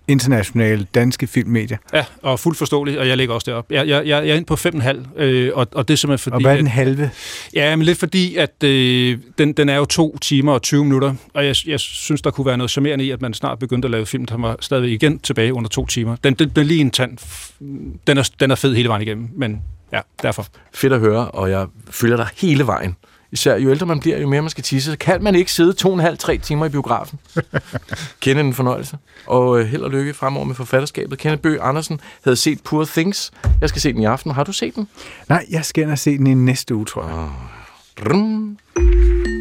internationale danske filmmedier. Ja, og fuldt forståeligt, og jeg lægger også derop. Jeg, jeg, jeg er inde på 5,5, øh, og, og det er simpelthen fordi... Og hvad er den halve? At, ja, men lidt fordi, at øh, den, den er jo to timer og 20 minutter, og jeg, jeg synes, der kunne være noget charmerende i, at man snart begyndte at lave film, der var stadig igen tilbage under to timer. Den, den, den er lige en tand. Den er, den er fed hele vejen igennem, men ja, derfor. Fedt at høre, og jeg følger dig hele vejen. Især jo ældre man bliver, jo mere man skal tisse. Så kan man ikke sidde to og en halv, tre timer i biografen. Kende en fornøjelse. Og øh, held og lykke fremover med forfatterskabet. Kenneth Bøge Andersen havde set Poor Things. Jeg skal se den i aften. Har du set den? Nej, jeg skal ind og se den i næste uge, tror jeg. Oh.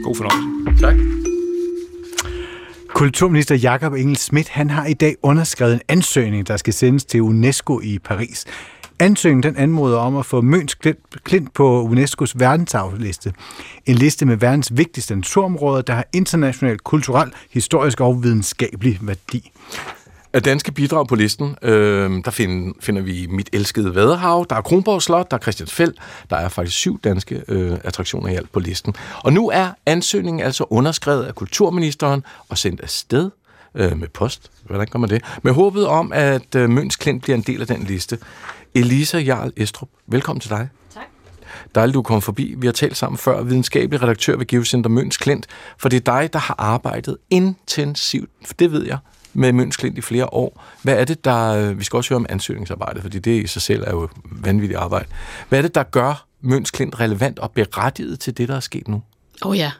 God fornøjelse. Tak. Kulturminister Jakob Engel Schmidt, han har i dag underskrevet en ansøgning, der skal sendes til UNESCO i Paris. Ansøgningen den anmoder om at få Møns Klint på UNESCO's verdensarvsliste. En liste med verdens vigtigste naturområder, der har international, kulturel, historisk og videnskabelig værdi. Af danske bidrag på listen, øh, der finder, finder vi Mit Elskede Vadehav, der er Kronborg Slot, der er Christiansfeld, der er faktisk syv danske øh, attraktioner i alt på listen. Og nu er ansøgningen altså underskrevet af kulturministeren og sendt afsted øh, med post. Hvordan kommer det? Med håbet om, at øh, Møns Klint bliver en del af den liste. Elisa Jarl Estrup, velkommen til dig. Tak. Dejligt, du kom forbi. Vi har talt sammen før, videnskabelig redaktør ved Geocenter Møns Klint, for det er dig, der har arbejdet intensivt, for det ved jeg, med Møns Klint i flere år. Hvad er det, der... Vi skal også høre om ansøgningsarbejdet, fordi det i sig selv er jo vanvittigt arbejde. Hvad er det, der gør Møns Klint relevant og berettiget til det, der er sket nu? Åh oh ja,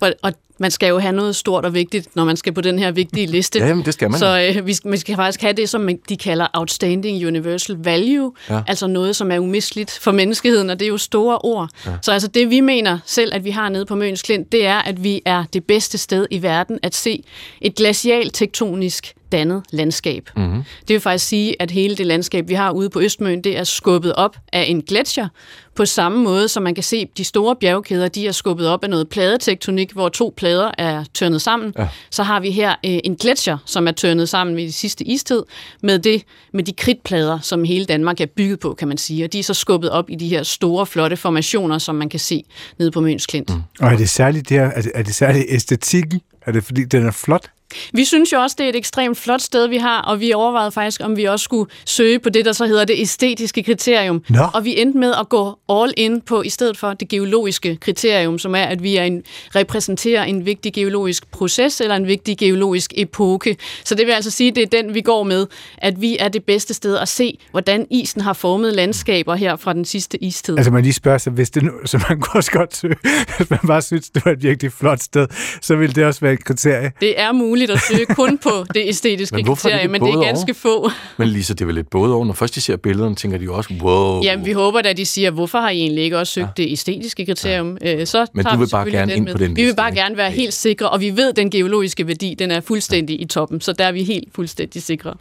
og man skal jo have noget stort og vigtigt, når man skal på den her vigtige liste. ja, jamen, det skal man. Så øh, vi, skal, man skal faktisk have det, som de kalder outstanding universal value, ja. altså noget, som er umisligt for menneskeheden, og det er jo store ord. Ja. Så altså det, vi mener selv, at vi har nede på Møns Klint, det er, at vi er det bedste sted i verden at se et glacialt tektonisk dannet landskab. Mm-hmm. Det vil faktisk sige, at hele det landskab, vi har ude på Østmøen, det er skubbet op af en gletsjer, på samme måde som man kan se, de store bjergkæder, de er skubbet op af noget pladetektonik, hvor to plader er tørnet sammen. Ja. Så har vi her øh, en gletsjer, som er tørnet sammen med de sidste istid, med, det, med de kridtplader, som hele Danmark er bygget på, kan man sige. Og de er så skubbet op i de her store, flotte formationer, som man kan se nede på Møns Klint. Mm. Og er det særligt, det her, er det, er det særligt æstetikken? Er det fordi, den er flot? Vi synes jo også, det er et ekstremt flot sted, vi har, og vi overvejede faktisk, om vi også skulle søge på det, der så hedder det æstetiske kriterium. Nå. Og vi endte med at gå all in på, i stedet for det geologiske kriterium, som er, at vi er en, repræsenterer en vigtig geologisk proces eller en vigtig geologisk epoke. Så det vil altså sige, det er den, vi går med, at vi er det bedste sted at se, hvordan isen har formet landskaber her fra den sidste istid. Altså man lige spørger sig, hvis det nu, så man kunne også godt søge, hvis man bare synes, det var et virkelig flot sted, så ville det også være et kriterie. Det er muligt rimeligt at søge kun på det æstetiske Men er det kriterie, ikke men det er ganske få. Men Lisa, det er vel lidt både over. Når først de ser billederne, tænker de jo også, wow. Jamen, vi håber da, de siger, hvorfor har I egentlig ikke også søgt ja. det æstetiske kriterium? Ja. Så Men du vi vil bare gerne ind med. på den Vi vil liste, bare ikke? gerne være helt sikre, og vi ved, at den geologiske værdi, den er fuldstændig i toppen, så der er vi helt fuldstændig sikre.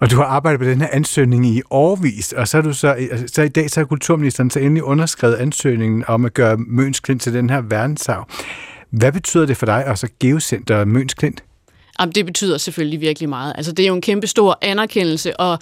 Og du har arbejdet på den her ansøgning i årvis, og så, er du så, altså, så i dag så har kulturministeren så endelig underskrevet ansøgningen om at gøre Møns Klint til den her verdensarv. Hvad betyder det for dig, altså Geocenter Møns Klint? Jamen, det betyder selvfølgelig virkelig meget. Altså, det er jo en kæmpe stor anerkendelse, og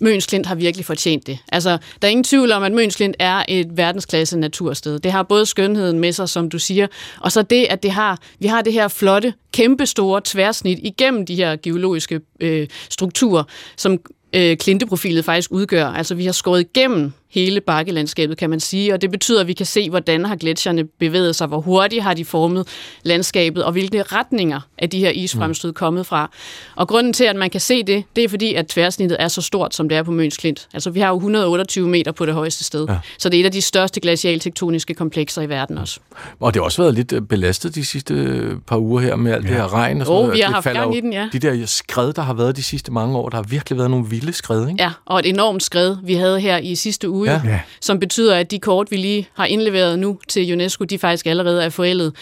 Møns Klint har virkelig fortjent det. Altså, der er ingen tvivl om, at Møns Klint er et verdensklasse natursted. Det har både skønheden med sig, som du siger, og så det, at det har, vi har det her flotte, kæmpe store tværsnit igennem de her geologiske øh, strukturer, som øh, klinteprofilet faktisk udgør. Altså, vi har skåret igennem hele bakkelandskabet, kan man sige, og det betyder, at vi kan se, hvordan har gletsjerne bevæget sig, hvor hurtigt har de formet landskabet, og hvilke retninger er de her isfremstød kommet fra. Og grunden til, at man kan se det, det er fordi, at tværsnittet er så stort, som det er på Møns Klint. Altså, vi har jo 128 meter på det højeste sted, ja. så det er et af de største glacialtektoniske komplekser i verden også. Og det har også været lidt øh, belastet de sidste øh, par uger her med alt ja. det her regn og sådan Jo, noget. vi har Det haft gang i den, ja. De der skred, der har været de sidste mange år, der har virkelig været nogle vilde skred, ikke? Ja, og et enormt skred, vi havde her i sidste uge, Ja. ja. Som betyder, at de kort, vi lige har indleveret nu til UNESCO, de faktisk allerede er forældet.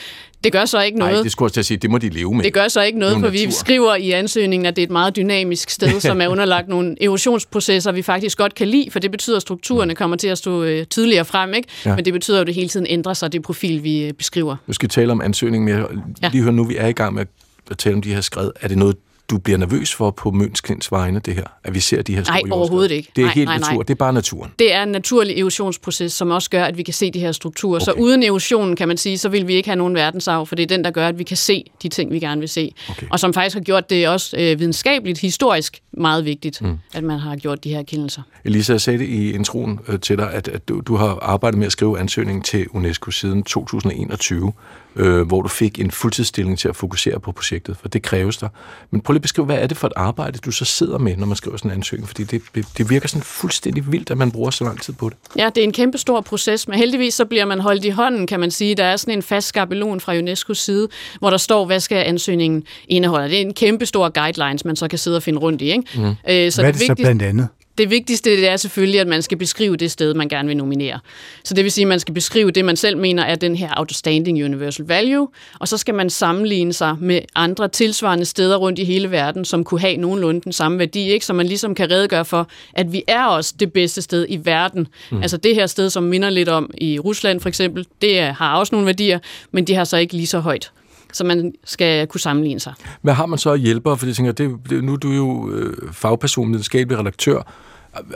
Det gør så ikke Nej, noget. det skulle jeg til at sige, det må de leve med. Det gør så ikke noget, for vi skriver i ansøgningen, at det er et meget dynamisk sted, som er underlagt nogle erosionsprocesser, vi faktisk godt kan lide, for det betyder, at strukturerne kommer til at stå øh, tydeligere frem, ikke? Ja. Men det betyder jo, at det hele tiden ændrer sig, det profil, vi øh, beskriver. Nu skal vi tale om ansøgningen, men jeg Ja. lige høre nu, vi er i gang med at tale om de her skred. Er det noget, du bliver nervøs for på Møns Klints vegne, det her? At vi ser de her store Nej, jordskred? overhovedet ikke. Det er Nej, helt nej, nej. natur, det er bare naturen. Det er en naturlig erosionsproces, som også gør, at vi kan se de her strukturer. Okay. Så uden erosionen, kan man sige, så vil vi ikke have nogen verdensarv, for det er den, der gør, at vi kan se de ting, vi gerne vil se. Okay. Og som faktisk har gjort det også øh, videnskabeligt, historisk meget vigtigt, mm. at man har gjort de her kendelser. Elisa, jeg sagde det i introen øh, til dig, at, at du, du har arbejdet med at skrive ansøgningen til UNESCO siden 2021, øh, hvor du fik en fuldtidsstilling til at fokusere på projektet, for det kræves der. Men prøv lige beskrive, hvad er det for et arbejde, du så sidder med, når man skriver sådan en ansøgning? Fordi det, det, det virker sådan fuldstændig vildt, at man bruger så lang tid på det. Ja, det er en kæmpe stor proces, men heldigvis så bliver man holdt i hånden, kan man sige. Der er sådan en fast skabelon fra UNESCO's side, hvor der står, hvad skal ansøgningen indeholde. Det er en kæmpe stor guidelines, man så kan sidde og finde rundt i. Ikke? Mm. Øh, Hvad er det så vigtigste- blandt andet? Det vigtigste det er selvfølgelig, at man skal beskrive det sted, man gerne vil nominere. Så det vil sige, at man skal beskrive det, man selv mener er den her outstanding universal value, og så skal man sammenligne sig med andre tilsvarende steder rundt i hele verden, som kunne have nogenlunde den samme værdi, ikke? så man ligesom kan redegøre for, at vi er også det bedste sted i verden. Mm. Altså det her sted, som minder lidt om i Rusland for eksempel, det har også nogle værdier, men de har så ikke lige så højt. Så man skal kunne sammenligne sig. Hvad har man så af hjælpere? For jeg tænker, det, det, nu er du jo øh, fagperson, videnskabelig redaktør.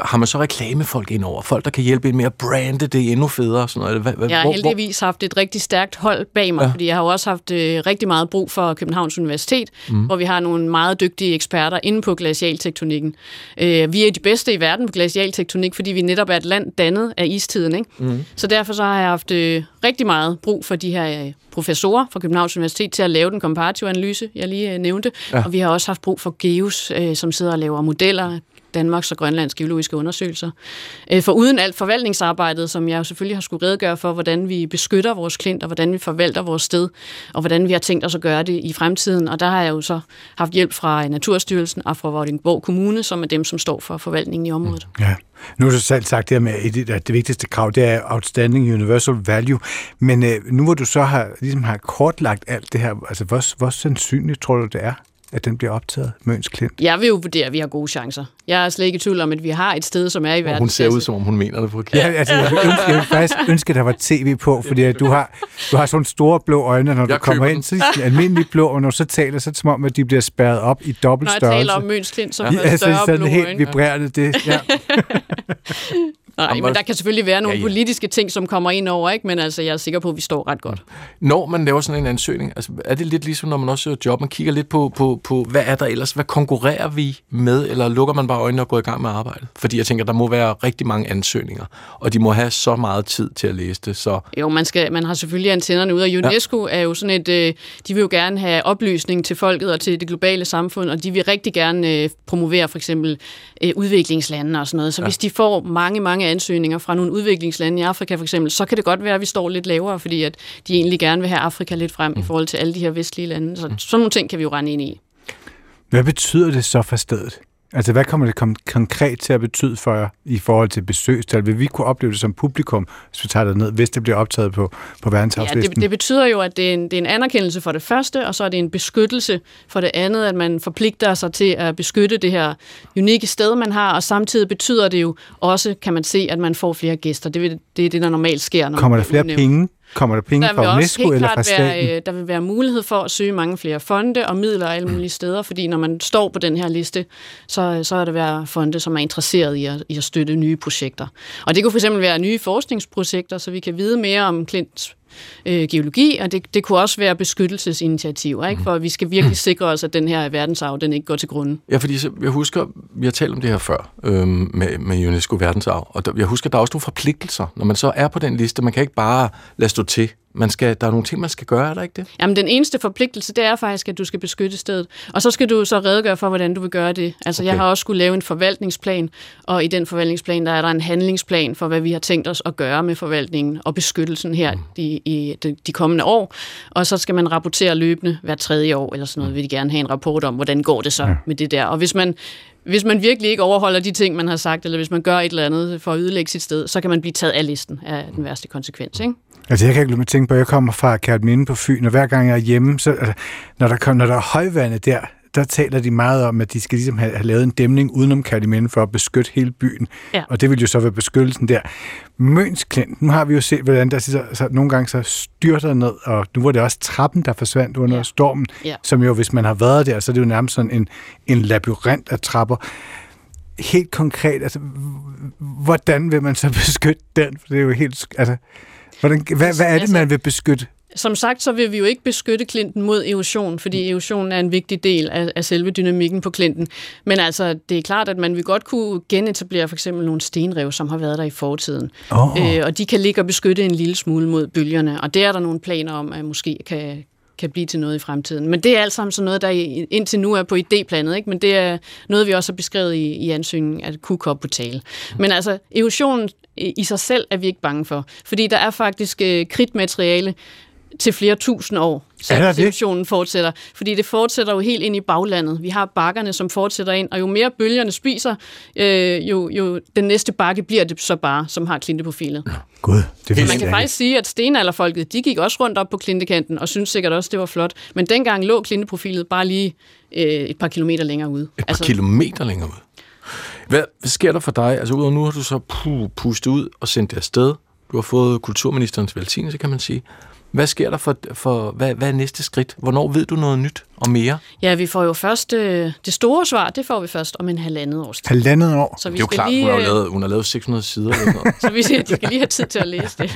Har man så reklamefolk indover? Folk, der kan hjælpe en med at brande det endnu federe? Sådan noget? Hvad, hvad, Jeg har hvor- heldigvis haft et rigtig stærkt hold bag mig, Ja. fordi jeg har jo også haft øh, rigtig meget brug for Københavns Universitet, mm. hvor vi har nogle meget dygtige eksperter inde på glacialtektonikken. Øh, vi er de bedste i verden på glacialtektonik, fordi vi netop er et land dannet af istiden. Ikke? Mm. Så derfor så har jeg haft øh, rigtig meget brug for de her øh, professorer fra Københavns Universitet til at lave den komparative analyse, jeg lige øh, nævnte. Ja. Og vi har også haft brug for GEOS, øh, som sidder og laver modeller, Danmarks og Grønlands geologiske undersøgelser. Øh, for uden alt forvaltningsarbejdet, som jeg jo selvfølgelig har skulle redegøre for, hvordan vi beskytter vores klint, og hvordan vi forvalter vores sted, og hvordan vi har tænkt os at gøre det i fremtiden. Og der har jeg jo så haft hjælp fra Naturstyrelsen og fra Vordingborg Kommune, som er dem, som står for forvaltningen i området. Ja. Nu har du selv sagt det her med, det- at det vigtigste krav, det er outstanding universal value. Men øh, nu hvor du så har, ligesom har kortlagt alt det her, altså hvor, hvor sandsynligt tror du, det er, at den bliver optaget, Møns Klint? Jeg vil jo vurdere, at vi har gode chancer. Jeg er slet ikke i tvivl om, at vi har et sted, som er i Og verden. hun ser ud, som om hun mener det forkert. Ja, altså, jeg, vil ønske, jeg vil faktisk ønske, at der var tv på, fordi at du har, du har sådan store blå øjne, når du Jeg kommer køber ind. Så er de almindelige blå, og når du så taler, så er det som om, at de bliver spærret op i dobbelt Når jeg størrelse. taler om Møns Klint, så Ja, ja, altså, større sådan blå helt øjne. vibrerende, det, ja. Nej, men der kan selvfølgelig være nogle ja, ja, ja. ja. politiske ting, som kommer ind over, ikke? men altså, jeg er sikker på, at vi står ret godt. Når man laver sådan en ansøgning, altså, er det lidt ligesom, når man også søger job, man kigger lidt på, på, på, hvad er der ellers, hvad konkurrerer vi med, eller lukker man bare øjnene og går i gang med arbejdet? Fordi jeg tænker, der må være rigtig mange ansøgninger, og de må have så meget tid til at læse det, så Jo, man, skal, man har selvfølgelig antennerne ude, og UNESCO ja. er jo sådan et, øh, de vil jo gerne have oplysning til folket og til det globale samfund, og de vil rigtig gerne øh, promovere for eksempel øh, udviklingslandene og sådan noget. Så Ja. hvis de får mange, mange ansøgninger fra nogle udviklingslande i Afrika for eksempel, så kan det godt være, at vi står lidt lavere, fordi at de egentlig gerne vil have Afrika lidt frem mm. i forhold til alle de her vestlige lande. Så sådan nogle ting kan vi jo rende ind i. Hvad betyder det så for stedet? Altså, hvad kommer det kom- konkret til at betyde for jer i forhold til besøgstal? Vil vi kunne opleve det som publikum, hvis vi tager det ned, hvis det bliver optaget på, på Ja, verdenshavslisten? det, det betyder jo, at det er, en, det er en anerkendelse for det første, og så er det en beskyttelse for det andet, at man forpligter sig til at beskytte det her unikke sted, man har, og samtidig betyder det jo også, kan man se, at man får flere gæster. Det, vil, det er det, der normalt sker. Når Kommer der flere udnævner. penge? Kommer der penge Der vil fra UNESCO eller fra staten? være, øh, der vil være mulighed for at søge mange flere fonde og midler alle mulige steder, fordi når man står på den her liste, så, så er der være fonde, som er interesseret i at, i at støtte nye projekter. Og det kunne fx være nye forskningsprojekter, så vi kan vide mere om Klints øh, geologi, og det, det kunne også være beskyttelsesinitiativer, ikke? for vi skal virkelig sikre os, at den her verdensarv, den ikke går til grunde. Ja, fordi jeg husker, vi har talt om det her før øhm, med, med UNESCO verdensarv, og der, jeg husker, der er også nogle forpligtelser, når man så er på den liste. Man kan ikke bare lade stå til. Man skal, der er nogle ting, man skal gøre, er der ikke det? Jamen, den eneste forpligtelse, det er faktisk, at du skal beskytte stedet. Og så skal du så redegøre for, hvordan du vil gøre det. Altså, okay. jeg har også skulle lave en forvaltningsplan, og i den forvaltningsplan, der er der en handlingsplan for, hvad vi har tænkt os at gøre med forvaltningen og beskyttelsen her mm. i, i de, de kommende år. Og så skal man rapportere løbende hver tredje år, eller sådan noget, vil de gerne have en rapport om, hvordan går det så ja. med det der. Og hvis man, hvis man virkelig ikke overholder de ting, man har sagt, eller hvis man gør et eller andet for at ødelægge sit sted, så kan man blive taget af listen af den værste konsekvens, ikke? Altså, jeg kan ikke lade mig tænke på, at jeg kommer fra Kærtminde på Fyn, og hver gang jeg er hjemme, så, altså, når, der kom, når der er højvande der, der taler de meget om, at de skal ligesom have, have lavet en dæmning udenom Kærtminde for at beskytte hele byen. Ja. Og det vil jo så være beskyttelsen der. Møns Klint, nu har vi jo set, hvordan der så, så nogle gange så styrter ned, og nu var det også trappen, der forsvandt under ja. stormen, Ja. som jo, hvis man har været der, så er det jo nærmest sådan en, en labyrint af trapper. Helt konkret, altså, hvordan vil man så beskytte den? For det er jo helt, altså, hvordan, hvad, hvad er det, Altså- man vil beskytte? Som sagt, så vil vi jo ikke beskytte klinten mod erosion, fordi erosion er en vigtig del af, af selve dynamikken på klinten. Men altså, det er klart, at man vil godt kunne genetablere for eksempel nogle stenrev, som har været der i fortiden. Åh. Øh, og de kan ligge og beskytte en lille smule mod bølgerne, og det er der nogle planer om, at måske kan, kan blive til noget i fremtiden. Men det er alt sammen sådan noget, der indtil nu er på idéplanet, ikke? men det er noget, vi også har beskrevet i, i ansøgningen, at kunne komme på tale. Men altså, erosionen i sig selv er vi ikke bange for, fordi der er faktisk øh, kridtmateriale til flere tusind år, så Er det? fortsætter. Fordi det fortsætter jo helt ind i baglandet. Vi har bakkerne, som fortsætter ind, og jo mere bølgerne spiser, øh, jo, jo den næste bakke bliver det så bare, som har klinteprofilet. Gud, det Man kan faktisk sige, at stenalderfolket, de gik også rundt op på klintekanten, og syntes sikkert også, det var flot. Men dengang lå klinteprofilet bare lige øh, et par kilometer længere ude. Et par altså, kilometer længere ud. Hvad, hvad sker der for dig? Altså udover nu har du så puh, pustet ud og sendt det afsted. Du har fået kulturministerens velsignelse, kan man sige. Hvad sker der for, for hvad, hvad er næste skridt? Hvornår ved du noget nyt og mere? Ja, vi får jo først, øh, det store svar, det får vi først om en halvandet års tid. Halvandet år? Så vi det er jo skal klart, lige, hun har, øh, lavet, hun har lavet 600 sider. Eller noget. Så vi siger, at de skal lige have tid til at læse det.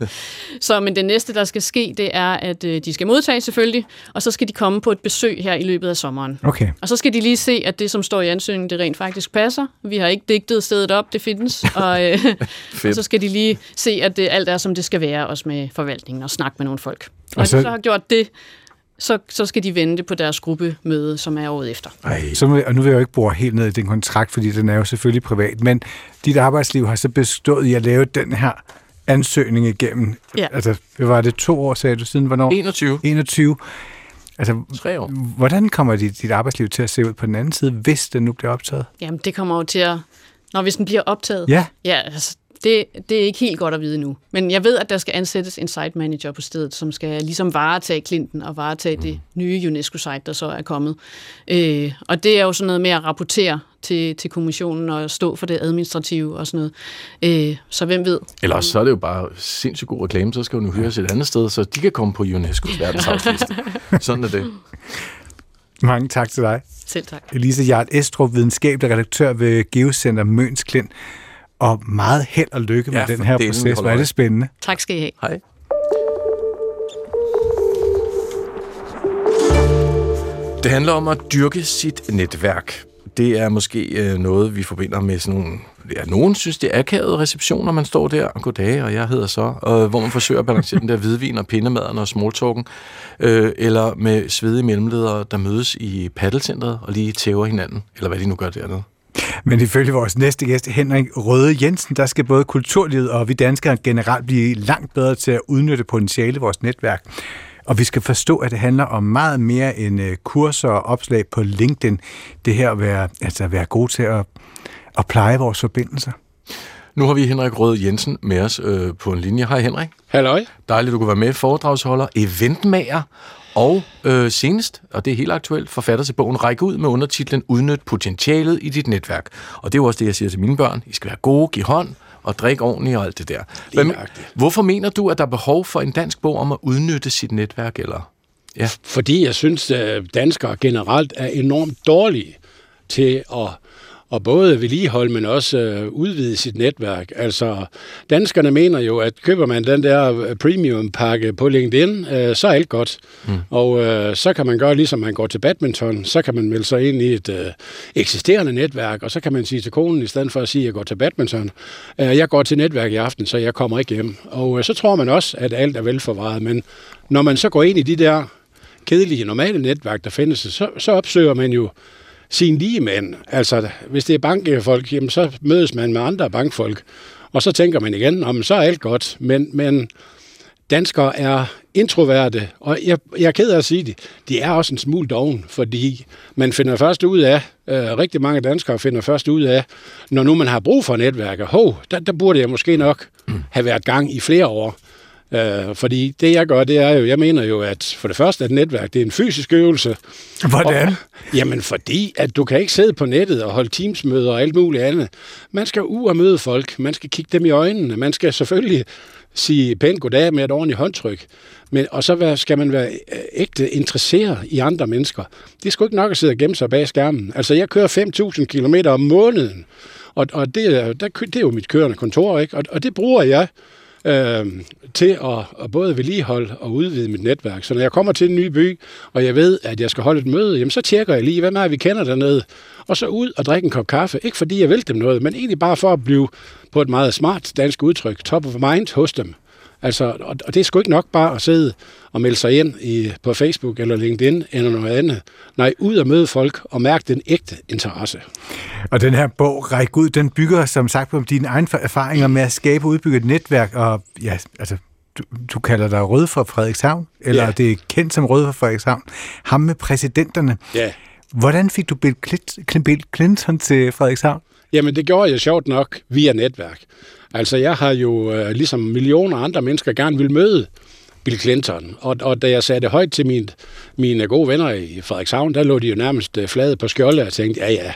så, men det næste, der skal ske, det er, at øh, de skal modtage selvfølgelig, og så skal de komme på et besøg her i løbet af sommeren. Okay. Og så skal de lige se, at det, som står i ansøgningen, det rent faktisk passer. Vi har ikke digtet stedet op, det findes. Og, øh, og så skal de lige se, at det alt er, som det skal være, også med forvaltningen, og snakke med nogle folk. Og når så- de så har gjort det, så, så skal de vente på deres gruppemøde, som er året efter. Ej. Så, må- og nu vil jeg jo ikke bore helt ned i den kontrakt, fordi den er jo selvfølgelig privat, men dit arbejdsliv har så bestået i at lave den her ansøgning igennem. Ja. Altså, hvad var det to år, sagde du siden? Hvornår? 21. 21. Altså, Tre år. hvordan kommer dit, dit arbejdsliv til at se ud på den anden side, hvis den nu bliver optaget? Jamen, det kommer jo til at... Når hvis den bliver optaget... Ja. Ja, altså, det, det er ikke helt godt at vide nu. Men jeg ved, at der skal ansættes en site manager på stedet, som skal ligesom varetage Clinton og varetage det nye UNESCO-site, der så er kommet. Øh, og det er jo sådan noget med at rapportere til, til kommissionen og stå for det administrative og sådan noget. Øh, så hvem ved? Ellers så er det jo bare sindssygt god reklame, så skal hun jo hyres et andet sted, så de kan komme på UNESCO's verdensarvsliste. Sådan er det. Mange tak til dig. Selv tak. Elise Jarl Estrup, videnskabelig redaktør ved Geocenter Møns Klint. Og meget held og lykke med Ja, den her proces. Hvor er det spændende. Tak skal I have. Hej. Det handler om at dyrke sit netværk. Det er måske øh, noget, vi forbinder med sådan nogle... Ja, nogen synes, det er akavede receptioner, man står der og goddag, og jeg hedder så, og hvor man forsøger at balancere den der hvidvin og pindemaden og smalltalken, øh, eller med svedige mellemledere, der mødes i paddelcentret og lige tæver hinanden, eller hvad de nu gør dernede. Men ifølge vores næste gæst, Henrik Røde Jensen, der skal både kulturlivet og vi danskere generelt blive langt bedre til at udnytte potentiale i vores netværk. Og vi skal forstå, at det handler om meget mere end øh, kurser og opslag på LinkedIn. Det her at være, altså at være god til at, at pleje vores forbindelser. Nu har vi Henrik Rød Jensen med os øh, på en linje. Hej Henrik. Halløj. Dejligt, du kunne være med. Foredragsholder, eventmager og øh, senest, og det er helt aktuelt, forfatter til bogen Række ud med undertitlen Udnyt potentialet i dit netværk. Og det er jo også det, jeg siger til mine børn. I skal være gode, give hånd og drikke ordentligt og alt det der. Hvem, hvorfor mener du, at der er behov for en dansk bog om at udnytte sit netværk? Eller? Ja. Fordi jeg synes, at danskere generelt er enormt dårlige til at og både vedligeholde, men også øh, udvide sit netværk. Altså, danskerne mener jo, at køber man den der premium-pakke på LinkedIn, øh, så er alt godt. Mm. Og øh, så kan man gøre, ligesom man går til badminton, så kan man melde sig ind i et øh, eksisterende netværk, og så kan man sige til konen, i stedet for at sige, at jeg går til badminton, øh, jeg går til netværk i aften, så jeg kommer ikke hjem. Og øh, så tror man også, at alt er velforvaret. Men når man så går ind i de der kedelige, normale netværk, der findes, så, så opsøger man jo sin lige mand. Altså, hvis det er bankfolk, jamen, så mødes man med andre bankfolk, og så tænker man igen, om så er alt godt. Men, men danskere er introverte, og jeg, jeg er ked af at sige det, de er også en smule doven, fordi man finder først ud af, øh, rigtig mange danskere finder først ud af, når nu man har brug for netværket, hov, der, der burde jeg måske nok have været gang i flere år. Øh, fordi det, jeg gør, det er jo, jeg mener jo, at for det første, at netværk, det er en fysisk øvelse. Hvordan? Og, jamen, fordi at du kan ikke sidde på nettet og holde teamsmøder og alt muligt andet. Man skal ud og møde folk. Man skal kigge dem i øjnene. Man skal selvfølgelig sige pænt goddag med et ordentligt håndtryk. Men, og så skal man være øh, ægte interesseret i andre mennesker. Det er sgu ikke nok at sidde og gemme sig bag skærmen. Altså, jeg kører 5.000 km om måneden, og, og det, der, det er jo mit kørende kontor, ikke? Og, og det bruger jeg øh, til at, at både vedligeholde og udvide mit netværk. Så når jeg kommer til en ny by, og jeg ved, at jeg skal holde et møde, jamen så tjekker jeg lige, hvem er vi kender dernede, og så ud og drikke en kop kaffe. Ikke fordi jeg vil dem noget, men egentlig bare for at blive på et meget smart dansk udtryk, top of mind hos dem. Altså, og, og det er sgu ikke nok bare at sidde og melde sig ind i, på Facebook eller LinkedIn eller noget andet. Nej, ud og møde folk og mærke den ægte interesse. Og den her bog, Ræk ud, den bygger som sagt på dine egne erfaringer med at skabe og udbygge et netværk, og ja, altså, du, du kalder dig Rød fra Frederikshavn, eller ja. det er kendt som Rød fra Frederikshavn. Ham med præsidenterne. Ja. Hvordan fik du Bill Clinton til Frederikshavn? Jamen, det gjorde jeg sjovt nok via netværk. Altså, jeg har jo, øh, ligesom millioner andre mennesker, gerne vil møde Bill Clinton. Og, og da jeg sagde det højt til mine, mine gode venner i Frederikshavn, der lå de jo nærmest øh, flade på skjolde og tænkte, ja ja,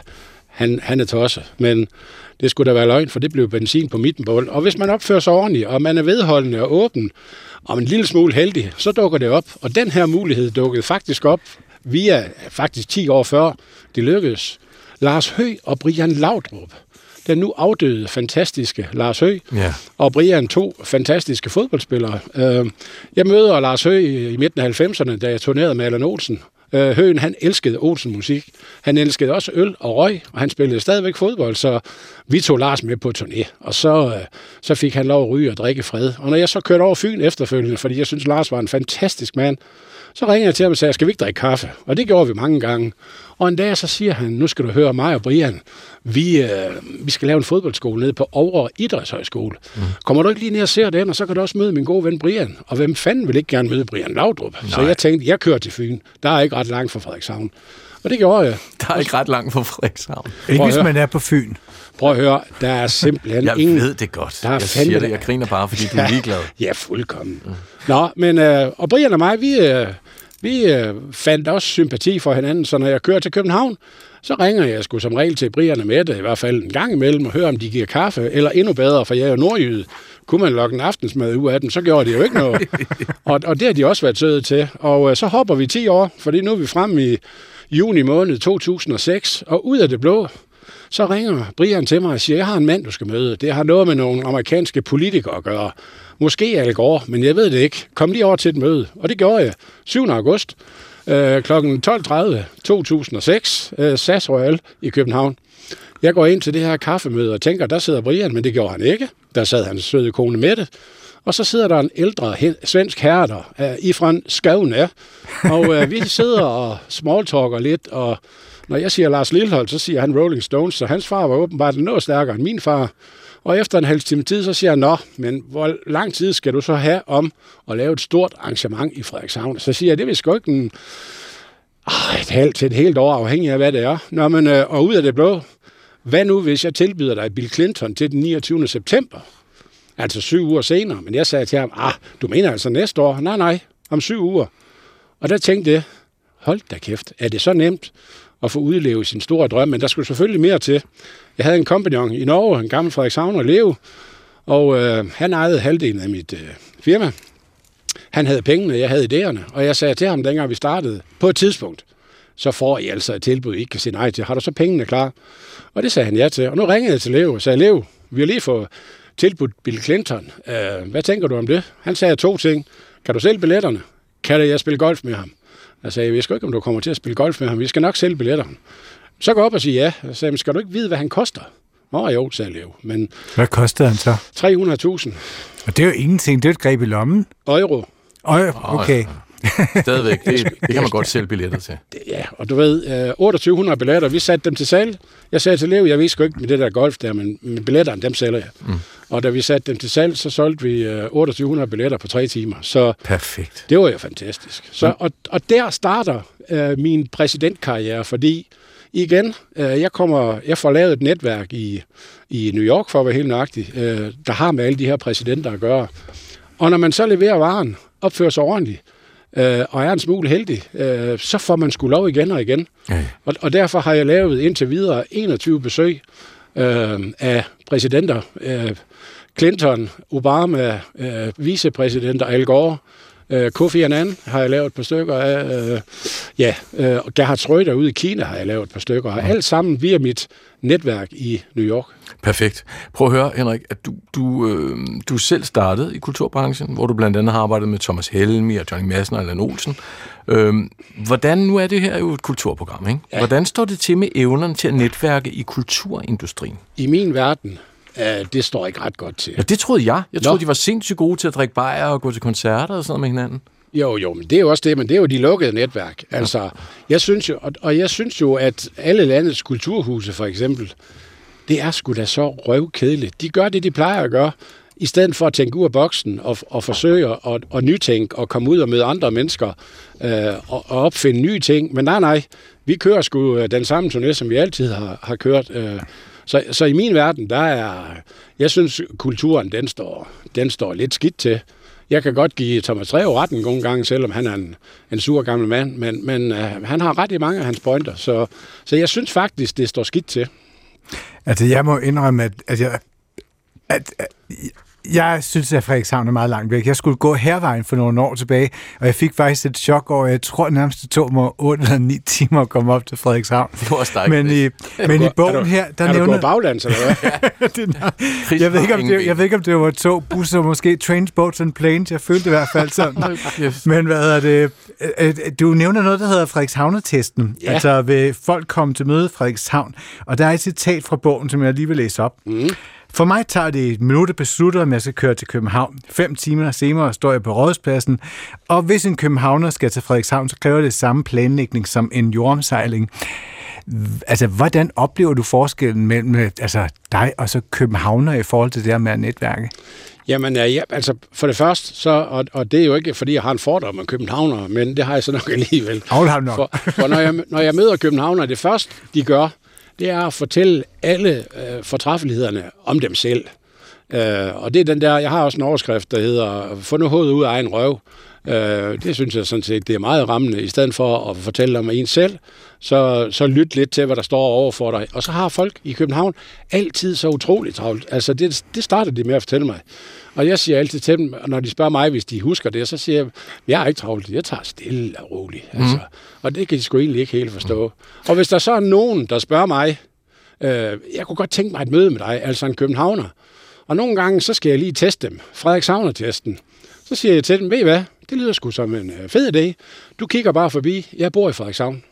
han, han er tosset. Men det skulle da være løgn, for det blev benzin på midten på Og hvis man opfører sig ordentligt, og man er vedholdende og åben, og en lille smule heldig, så dukker det op. Og den her mulighed dukkede faktisk op via faktisk 10 år før det lykkedes. Lars Hø og Brian Laudrup den nu afdøde, fantastiske Lars Høgh, ja. og Brian, to fantastiske fodboldspillere. Øh, jeg møder Lars Høgh i midten af 90'erne, da jeg turnerede med Allan Olsen. Øh, Høgen, han elskede Olsen musik. Han elskede også øl og røg, og han spillede stadigvæk fodbold, så vi tog Lars med på turné. Og så, øh, så fik han lov at ryge og drikke fred. Og når jeg så kørte over Fyn efterfølgende, fordi jeg synes, Lars var en fantastisk mand, så ringede jeg til ham og sagde, skal vi ikke drikke kaffe? Og det gjorde vi mange gange. Og en dag så siger han, nu skal du høre mig og Brian, vi, øh, vi skal lave en fodboldskole nede på Over Idrætshøjskole. Mm. Kommer du ikke lige ned og ser den, og så kan du også møde min gode ven Brian. Og hvem fanden vil ikke gerne møde Brian Laudrup? Nej. Så jeg tænkte, jeg kører til Fyn. Der er ikke ret langt fra Frederikshavn. Og det gjorde jeg. Der er ikke ret langt fra Frederikshavn. Ikke hvis man er på Fyn. Prøv at høre, der er simpelthen jeg ingen... Jeg ved det godt. Der er jeg siger det, jeg griner bare, fordi du er ligeglad. ja, fuldkommen. Mm. Nå, men... Øh, og Brian og mig, vi... Øh, vi øh, fandt også sympati for hinanden, så når jeg kører til København, så ringer jeg sgu som regel til Brian med det, i hvert fald en gang imellem, og hører, om de giver kaffe, eller endnu bedre, for jeg er jo nordjyde. Kunne man lokke en aftensmad ud af dem, så gjorde det jo ikke noget. og, og det har de også været søde til. Og øh, så hopper vi 10 år, fordi nu er vi fremme i juni måned 2006, og ud af det blå, så ringer Brian til mig og siger, jeg har en mand, du skal møde. Det har noget med nogle amerikanske politikere at gøre. Måske Al Gore, men jeg ved det ikke. Kom lige over til et møde. Og det gjorde jeg 7. august øh, kl. 12.30 2006, øh, SAS Royal i København. Jeg går ind til det her kaffemøde og tænker, der sidder Brian, men det gjorde han ikke. Der sad hans søde kone Mette. Og så sidder der en ældre svensk herre der, øh, ifran Skavne. Og øh, vi sidder og smalltalker lidt, og når jeg siger Lars Lillehold, så siger han Rolling Stones, så hans far var åbenbart noget stærkere end min far. Og efter en halv time tid, så siger jeg, nå, men hvor lang tid skal du så have om at lave et stort arrangement i Frederikshavn? Så siger jeg, det vil sgu ikke en, øh, et halvt til et helt år, afhængig af hvad det er. Nå, men, øh, og ud af det blå, hvad nu hvis jeg tilbyder dig Bill Clinton til den 29. september? Altså syv uger senere. Men jeg sagde til ham, ah, du mener altså næste år? Nej, nej, om syv uger. Og der tænkte jeg, hold da kæft, er det så nemt at få udlevet sin store drøm? Men der skulle selvfølgelig mere til. Jeg havde en kompagnon i Norge, en gammel Frederik Savner Leo, og øh, han ejede halvdelen af mit øh, firma. Han havde pengene, jeg havde idéerne, og jeg sagde til ham, dengang vi startede, på et tidspunkt, så får I altså et tilbud, I ikke kan sige nej til. Har du så pengene klar? Og det sagde han ja til. Og nu ringede jeg til Leo og sagde, Leo, vi har lige fået tilbudt Bill Clinton. Uh, hvad tænker du om det? Han sagde to ting. Kan du sælge billetterne? Kan jeg spille golf med ham? Jeg sagde, jeg ved ikke, om du kommer til at spille golf med ham. Vi skal nok sælge billetterne. Så gå op og sige ja. Jeg sagde, men skal du ikke vide, hvad han koster? Nå jo, sagde Leo. Men Hvad kostede han så? 300.000 Og det er jo ingenting. Det er et greb i lommen. euro. Øj, okay. Stadigvæk, det, det kan man godt sælge billetter til. Ja, og du ved, øh, 2800 billetter, vi satte dem til salg. Jeg sagde til Leo, jeg ved sgu ikke med det der golf der, men, men billetterne, dem sælger jeg. Mm. Og da vi satte dem til salg, så solgte vi øh, 2800 billetter på tre timer. Så Perfekt. det var jo fantastisk. Så, og, og der starter øh, min præsidentkarriere, fordi igen, øh, jeg kommer, jeg får lavet et netværk i, i New York, for at være helt nøjagtig, øh, der har med alle de her præsidenter at gøre. Og når man så leverer varen, opfører sig ordentligt, øh, og er en smule heldig, øh, så får man sgu lov igen og igen. Ja. Og, og derfor har jeg lavet indtil videre 21 besøg øh, af præsidenter. Øh, Clinton, Obama, øh, vicepræsidenter, Al Gore, øh, Kofi Annan har jeg lavet et par stykker af. Øh, ja, øh, Gerhard Schröder ude i Kina har jeg lavet et par stykker af. Alt sammen via mit netværk i New York. Perfekt. Prøv at høre, Henrik, at du, du, øh, du selv startede i kulturbranchen, hvor du blandt andet har arbejdet med Thomas Helmi og Johnny Madsen og Allan Olsen. Øh, hvordan, nu er det her jo et kulturprogram, ikke? Ja. Hvordan står det til med evnerne til at netværke i kulturindustrien? I min verden, øh, det står ikke ret godt til. Ja, det troede jeg. Jeg Nå. troede, de var sindssygt gode til at drikke bajer og gå til koncerter og sådan noget med hinanden. Jo, jo, men det er jo også det, men det er jo de lukkede netværk. Altså, jeg synes jo, og, og jeg synes jo, at alle landets kulturhuse for eksempel, det er sgu da så røvkedeligt. De gør det, de plejer at gøre, i stedet for at tænke ud af boksen og, og forsøge at, at nytænke og komme ud og møde andre mennesker øh, og, og opfinde nye ting. Men nej, nej, vi kører sgu øh, den samme turné, som vi altid har, har kørt. Øh, så, så i min verden, der er, jeg synes, kulturen, den står, den står lidt skidt til. Jeg kan godt give Thomas Treve retten nogle gange, selvom han er en, en sur gammel mand, men, men øh, han har ret i mange af hans pointer, så, så jeg synes faktisk, det står skidt til. Altså, jeg må indrømme, at, at jeg... At, at, jeg synes, at Frederikshavn er meget langt væk. Jeg skulle gå hervejen for nogle år tilbage, og jeg fik faktisk et chok over, jeg tror nærmest det tog mig 8 eller 9 timer at komme op til Frederikshavn. Det var også Men i, men i bogen her, der er du nævner... gået baglands, eller hvad? det, jeg, ved ikke, om det, jeg ved ikke, om det var tog, busser, måske trains, boats and planes. Jeg følte det i hvert fald sådan. Men hvad er det? Øh, øh, Du nævner noget, der hedder Frederikshavner-testen. Ja. Altså, vil folk komme til møde Frederikshavn? Og der er et citat fra bogen, som jeg lige vil læse op. Mm. For mig tager det et minut at beslutte, om jeg skal køre til København. Fem timer senere står jeg på rådspladsen, og hvis en københavner skal til Frederikshavn, så kræver det samme planlægning som en jordomsejling. Altså, hvordan oplever du forskellen mellem altså, dig og så københavner i forhold til det her med netværke? Jamen, ja, altså for det første, så, og, og det er jo ikke, fordi jeg har en fordom om københavnere, men det har jeg så nok alligevel. Avl har du nok. For, for når, jeg, når jeg møder københavnere, det første, de gør, det er at fortælle alle øh, fortræffelighederne om dem selv. Øh, og det er den der, jeg har også en overskrift, der hedder, få nu hovedet ud af egen røv. Øh, det synes jeg sådan set, det er meget rammende. I stedet for at fortælle om en selv, så, så lyt lidt til, hvad der står over for dig. Og så har folk i København altid så utroligt travlt. Altså, det, det starter de med at fortælle mig. Og jeg siger altid til dem, når de spørger mig, hvis de husker det, så siger jeg, jeg er ikke travlt, jeg tager stille og roligt. Altså, og det kan de sgu egentlig ikke helt forstå. Og hvis der så er nogen, der spørger mig, øh, jeg kunne godt tænke mig et møde med dig, altså en københavner, og nogle gange, så skal jeg lige teste dem. Frederikshavner-testen. Så siger jeg til dem, ved I hvad, det lyder sgu som en øh, fed idé. Du kigger bare forbi, jeg bor i Frederikshavn.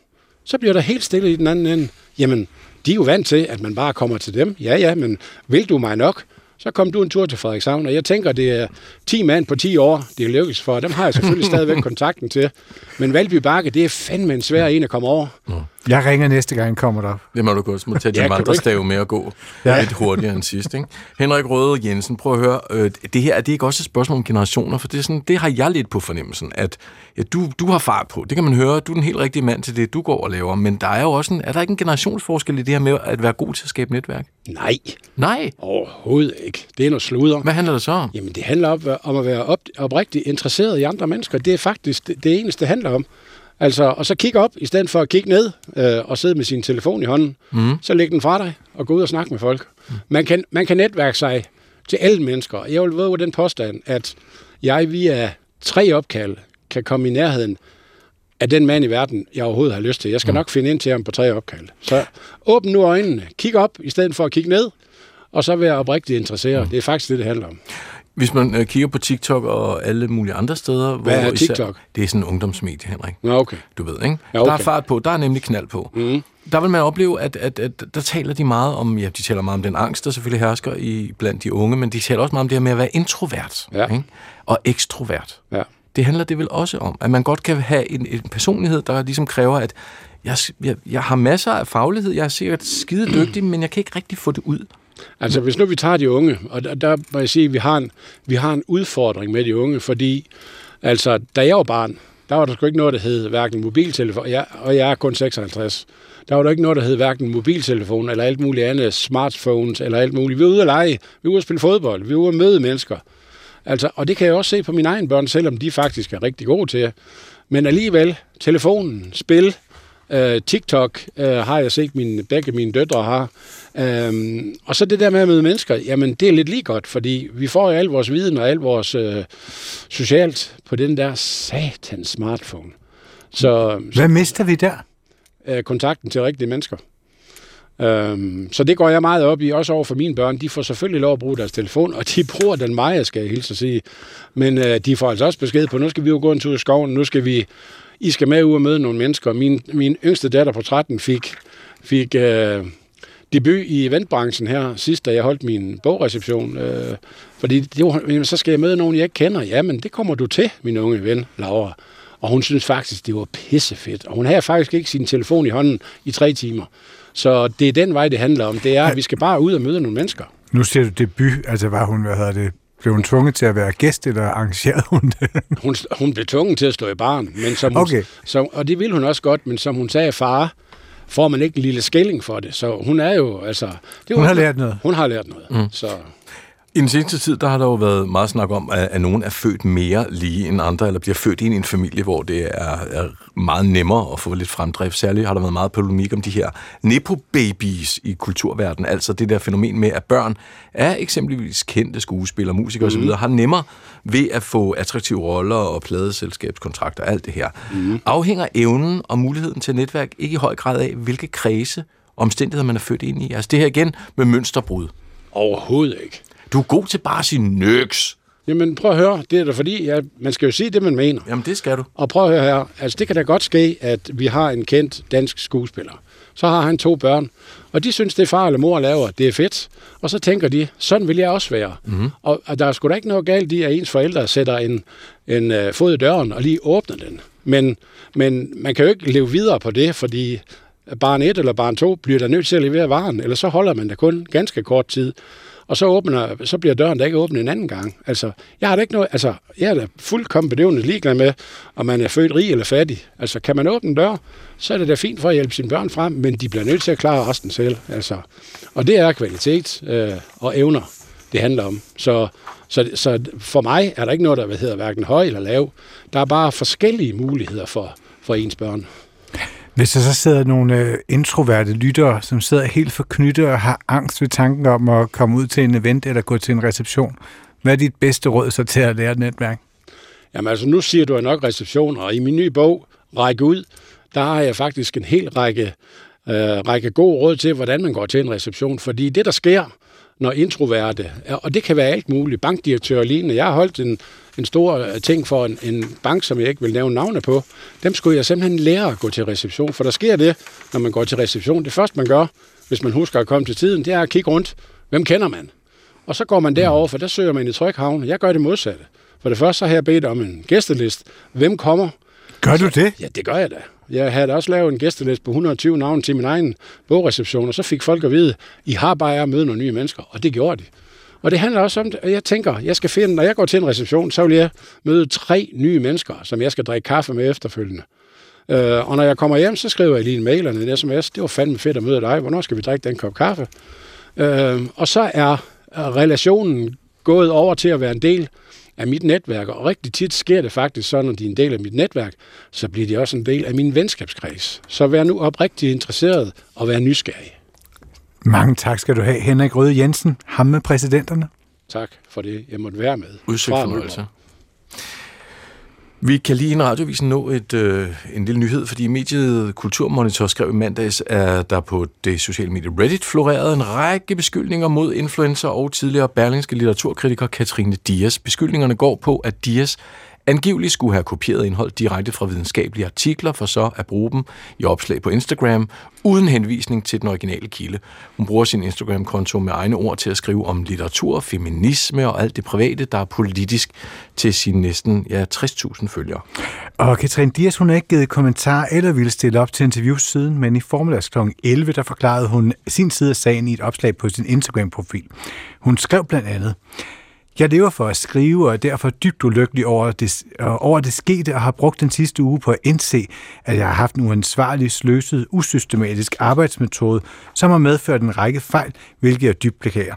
Så bliver der helt stille i den anden ende. Jamen, de er jo vant til, at man bare kommer til dem. Ja, ja, men vil du mig nok? Så kom du en tur til Frederikshavn, og jeg tænker, det er 10 mand på 10 år, det er lykkes for. Dem har jeg selvfølgelig stadigvæk kontakten til. Men Valby Bakke, det er fandme en svær en at komme over. Jeg ringer næste gang, kommer derop. Det må du godt. Så må tage Ja, din kan du vandrestav med at gå ja. Ja. lidt hurtigere end sidst. Ikke? Henrik Røde Jensen, prøv at høre. Øh, det her er det ikke også et spørgsmål om generationer? For det, er sådan, det har jeg lidt på fornemmelsen, at ja, du, du har fart på. Det kan man høre. Du er den helt rigtige mand til det, du går og laver. Men der er jo også en, er der ikke en generationsforskel i det her med at være god til at skabe netværk? Nej, Nej. overhovedet ikke. Det er noget sludder. Hvad handler det så om? Jamen, det handler om, om at være op, oprigtigt interesseret i andre mennesker. Det er faktisk det, det eneste, det handler om. Altså, og så kigge op, i stedet for at kigge ned øh, og sidde med sin telefon i hånden. Mm. Så læg den fra dig og gå ud og snakke med folk. Mm. Man, kan, man kan netværke sig til alle mennesker. Jeg vil våge den påstand, at jeg via tre opkald kan komme i nærheden af den mand i verden, jeg overhovedet har lyst til. Jeg skal mm. nok finde ind til ham på tre opkald. Så åbn nu øjnene. Kig op, i stedet for at kigge ned. Og så være oprigtigt interesseret. Mm. Det er faktisk det, det handler om. Hvis man øh, kigger på TikTok og alle mulige andre steder... Hvad er hvor især- TikTok? Det er sådan en ungdomsmedie, Henrik. Nå, okay. Du ved, ikke? Ja, okay. Der er fart på, der er nemlig knald på. Mm. Der vil man opleve, at, at, at der taler de meget om, ja, de taler meget om den angst, der selvfølgelig hersker i, blandt de unge, men de taler også meget om det her med at være introvert Ja. ikke? og ekstrovert. Ja. Det handler det vel også om, at man godt kan have en, en personlighed, der ligesom kræver, at jeg, jeg, jeg har masser af faglighed, jeg er sikkert skide dygtig, men jeg kan ikke rigtig få det ud. Altså, hvis nu vi tager de unge, og der, der må jeg sige, at vi har, en, vi har en udfordring med de unge, fordi, altså, da jeg var barn, der var der sgu ikke noget, der hed hverken mobiltelefon, jeg, og jeg er kun 56, der var der ikke noget, der hed hverken mobiltelefon, eller alt muligt andet, smartphones, eller alt muligt. Vi var ude at lege, vi var ude at spille fodbold, vi var ude at møde mennesker. Altså, og det kan jeg også se på mine egne børn, selvom de faktisk er rigtig gode til. Men alligevel, telefonen, spil, øh, TikTok øh, har jeg set mine, begge mine døtre har. Øhm, og så det der med at møde mennesker, jamen det er lidt lige godt, fordi vi får jo al vores viden og al vores øh, socialt på den der satans smartphone. Så, så Hvad mister vi der? øh, kontakten til rigtige mennesker. Øhm, så det går jeg meget op i, også over for mine børn. De får selvfølgelig lov at bruge deres telefon, og de bruger den meget, skal jeg hilse at sige. Men øh, de får altså også besked på, nu skal vi jo gå en tur i skoven, nu skal vi, i skal med ud og møde nogle mennesker. Min, min yngste datter på 13 fik, fik øh, debut i eventbranchen her sidst, da jeg holdt min bogreception. Øh, fordi det var, jamen, så skal jeg møde nogen, jeg ikke kender. Jamen, det kommer du til, min unge ven, Laura. Og hun synes faktisk, det var pissefedt. Og hun havde faktisk ikke sin telefon i hånden i tre timer. Så det er den vej, det handler om. Det er, at vi skal bare ud og møde nogle mennesker. Nu ser du debut, altså var hun, hvad hedder det, blev hun tvunget til at være gæst, eller arrangerede hun det? Hun, hun blev tvunget til at stå i baren. Men som hun, Okay. som, og det ville hun også godt, men som hun sagde, far, får man ikke en lille skilling for det. Så hun er jo, altså... Det Hun har lært noget. Hun har lært noget. Mm. Så I den seneste tid, der har der jo været meget snak om, at, at nogen er født mere lige end andre, eller bliver født ind i en familie, hvor det er, er meget nemmere at få lidt fremdrift. Særligt har der været meget polemik om de her nepo-babies i kulturverdenen, altså det der fænomen med, at børn af eksempelvis kendte skuespillere, musikere osv., har nemmere ved at få attraktive roller og pladeselskabskontrakter og alt det her. Mm. Afhænger evnen og muligheden til netværk ikke i høj grad af, hvilke kredse omstændigheder man er født ind i. Altså det her igen med mønsterbrud. overhovedet ikke. Du er god til bare at sige nøks. Jamen prøv at høre, det er da fordi, ja, man skal jo sige det, man mener. Jamen, det skal du. Og prøv at høre her, altså det kan da godt ske, at vi har en kendt dansk skuespiller. Så har han to børn, og de synes, det far eller mor laver, det er fedt. Og så tænker de, sådan vil jeg også være. Mm. Og, og der er sgu da ikke noget galt i, at ens forældre sætter en, en uh, fod i døren og lige åbner den. Men, men man kan jo ikke leve videre på det, fordi barn 1 eller barn 2 bliver der nødt til at levere varen, eller så holder man der kun ganske kort tid. Og så, åbner, så bliver døren da ikke åbnet en anden gang. Altså, jeg har da ikke noget, altså, jeg er da fuldkommen bedøvende ligeglad med, om man er født rig eller fattig. Altså, kan man åbne en dør, så er det da fint for at hjælpe sine børn frem, men de bliver nødt til at klare resten selv. Altså, og det er kvalitet øh, og evner, det handler om. Så, så, så for mig er der ikke noget, der hedder hverken høj eller lav. Der er bare forskellige muligheder for, for ens børn. Hvis der så sidder nogle øh, introverte lyttere, som sidder helt forknyttet og har angst ved tanken om at komme ud til en event eller gå til en reception, hvad er dit bedste råd så til at lære et netværk? Jamen altså, nu siger du jo nok receptioner, og i min nye bog, Række ud, der har jeg faktisk en hel række, øh, række gode råd til, hvordan man går til en reception. Fordi det, der sker, når introverte, og det kan være alt muligt, bankdirektør og lignende. Jeg har holdt en, en stor øh, ting for en, en bank, som jeg ikke vil nævne navne på. Dem skulle jeg simpelthen lære at gå til reception, for der sker det, når man går til reception. Det første, man gør, hvis man husker at komme til tiden, det er at kigge rundt. Hvem kender man? Og så går man derover, for der søger man i tryghavn. Jeg gør det modsatte. For det første så har jeg bedt om en gæstelist. Hvem kommer? Gør du det? Ja, det gør jeg da. Jeg havde også lavet en gæsteliste på 120 navne til min egen bogreception, og så fik folk at vide, I har bare at møde nogle nye mennesker, og det gjorde de. Og det handler også om, at jeg tænker, jeg skal finde, når jeg går til en reception, så vil jeg møde tre nye mennesker, som jeg skal drikke kaffe med efterfølgende. Øh, og når jeg kommer hjem, så skriver jeg lige en mail eller en sms. Det var fandme fedt at møde dig. Hvornår skal vi drikke den kop kaffe? Øh, og så er relationen gået over til at være en del af mit netværk, og rigtig tit sker det faktisk så, når de er en del af mit netværk, så bliver de også en del af min venskabskreds. Så vær nu oprigtigt interesseret og vær nysgerrig. Mange tak skal du have, Henrik Røde Jensen, ham med præsidenterne. Tak for det, jeg måtte være med. Udsøgt fornøjelse. Vi kan lige i en radiovisen nå et, øh, en lille nyhed, fordi mediet Kulturmonitor skrev i mandags, at der på det sociale medie Reddit florerede en række beskyldninger mod influencer og tidligere berlingske litteraturkritiker Katrine Dias. Beskyldningerne går på, at Dias angiveligt skulle have kopieret indhold direkte fra videnskabelige artikler, for så at bruge dem i opslag på Instagram, uden henvisning til den originale kilde. Hun bruger sin Instagram-konto med egne ord til at skrive om litteratur, feminisme og alt det private, der er politisk til sine næsten ja, 60.000 følgere. Og Katrine Dias, hun har ikke givet kommentar eller ville stille op til interview siden, men i formiddags kl. 11, der forklarede hun sin side af sagen i et opslag på sin Instagram-profil. Hun skrev blandt andet, jeg lever for at skrive og er derfor dybt ulykkelig over det, øh, over det skete og har brugt den sidste uge på at indse, at jeg har haft en uansvarlig, sløset, usystematisk arbejdsmetode, som har medført en række fejl, hvilket jeg dybt beklager.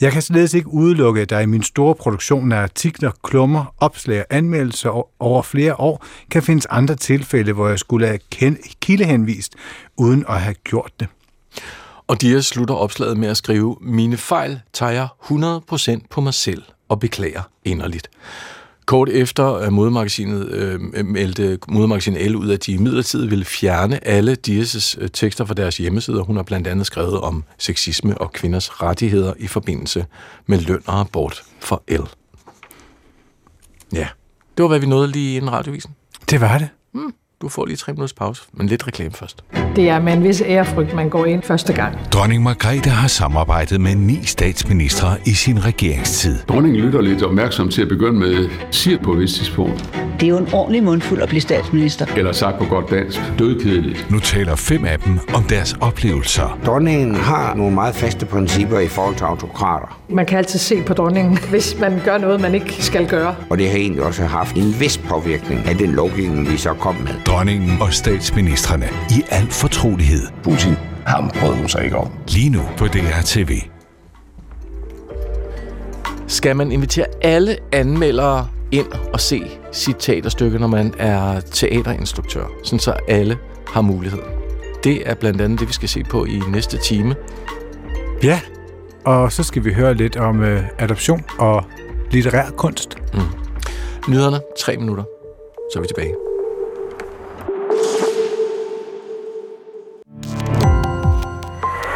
Jeg kan således ikke udelukke, at der i min store produktion af artikler, klummer, opslag og anmeldelser over flere år kan findes andre tilfælde, hvor jeg skulle have kildehenvist, uden at have gjort det. Og Dias slutter opslaget med at skrive, mine fejl tager jeg 100% på mig selv og beklager inderligt. Kort efter modemagasinet øh, meldte modemagasinet L ud, at de midlertidigt ville fjerne alle Dias' øh, tekster fra deres hjemmeside. Hun har blandt andet skrevet om sexisme og kvinders rettigheder i forbindelse med løn og abort for L. Ja, det var, hvad vi nåede lige i en radiovisen. Det var det. Hmm. Du får lige tre minutters pause, men lidt reklame først. Det er med en vis ærefrygt, man går ind første gang. Dronning Margrethe har samarbejdet med ni statsministre i sin regeringstid. Dronningen lytter lidt opmærksom til at begynde med siger på et vist tidspunkt. Det er jo en ordentlig mundfuld at blive statsminister. Eller sagt på godt dansk, dødkedeligt. Nu taler fem af dem om deres oplevelser. Dronningen har nogle meget faste principper i forhold til autokrater. Man kan altid se på dronningen, hvis man gør noget, man ikke skal gøre. Og det har egentlig også haft en vis påvirkning af den lovgivning, vi så kom med. Dronningen og statsministerne i al fortrolighed. Putin, ham prøvede hun sig ikke om. Lige nu på DR TV. Skal man invitere alle anmeldere ind og se sit teaterstykke, når man er teaterinstruktør, sådan så alle har mulighed. Det er blandt andet det, vi skal se på i næste time. Ja, og så skal vi høre lidt om øh, adoption og litterær kunst. Mm. Nyderne, tre minutter, så er vi tilbage.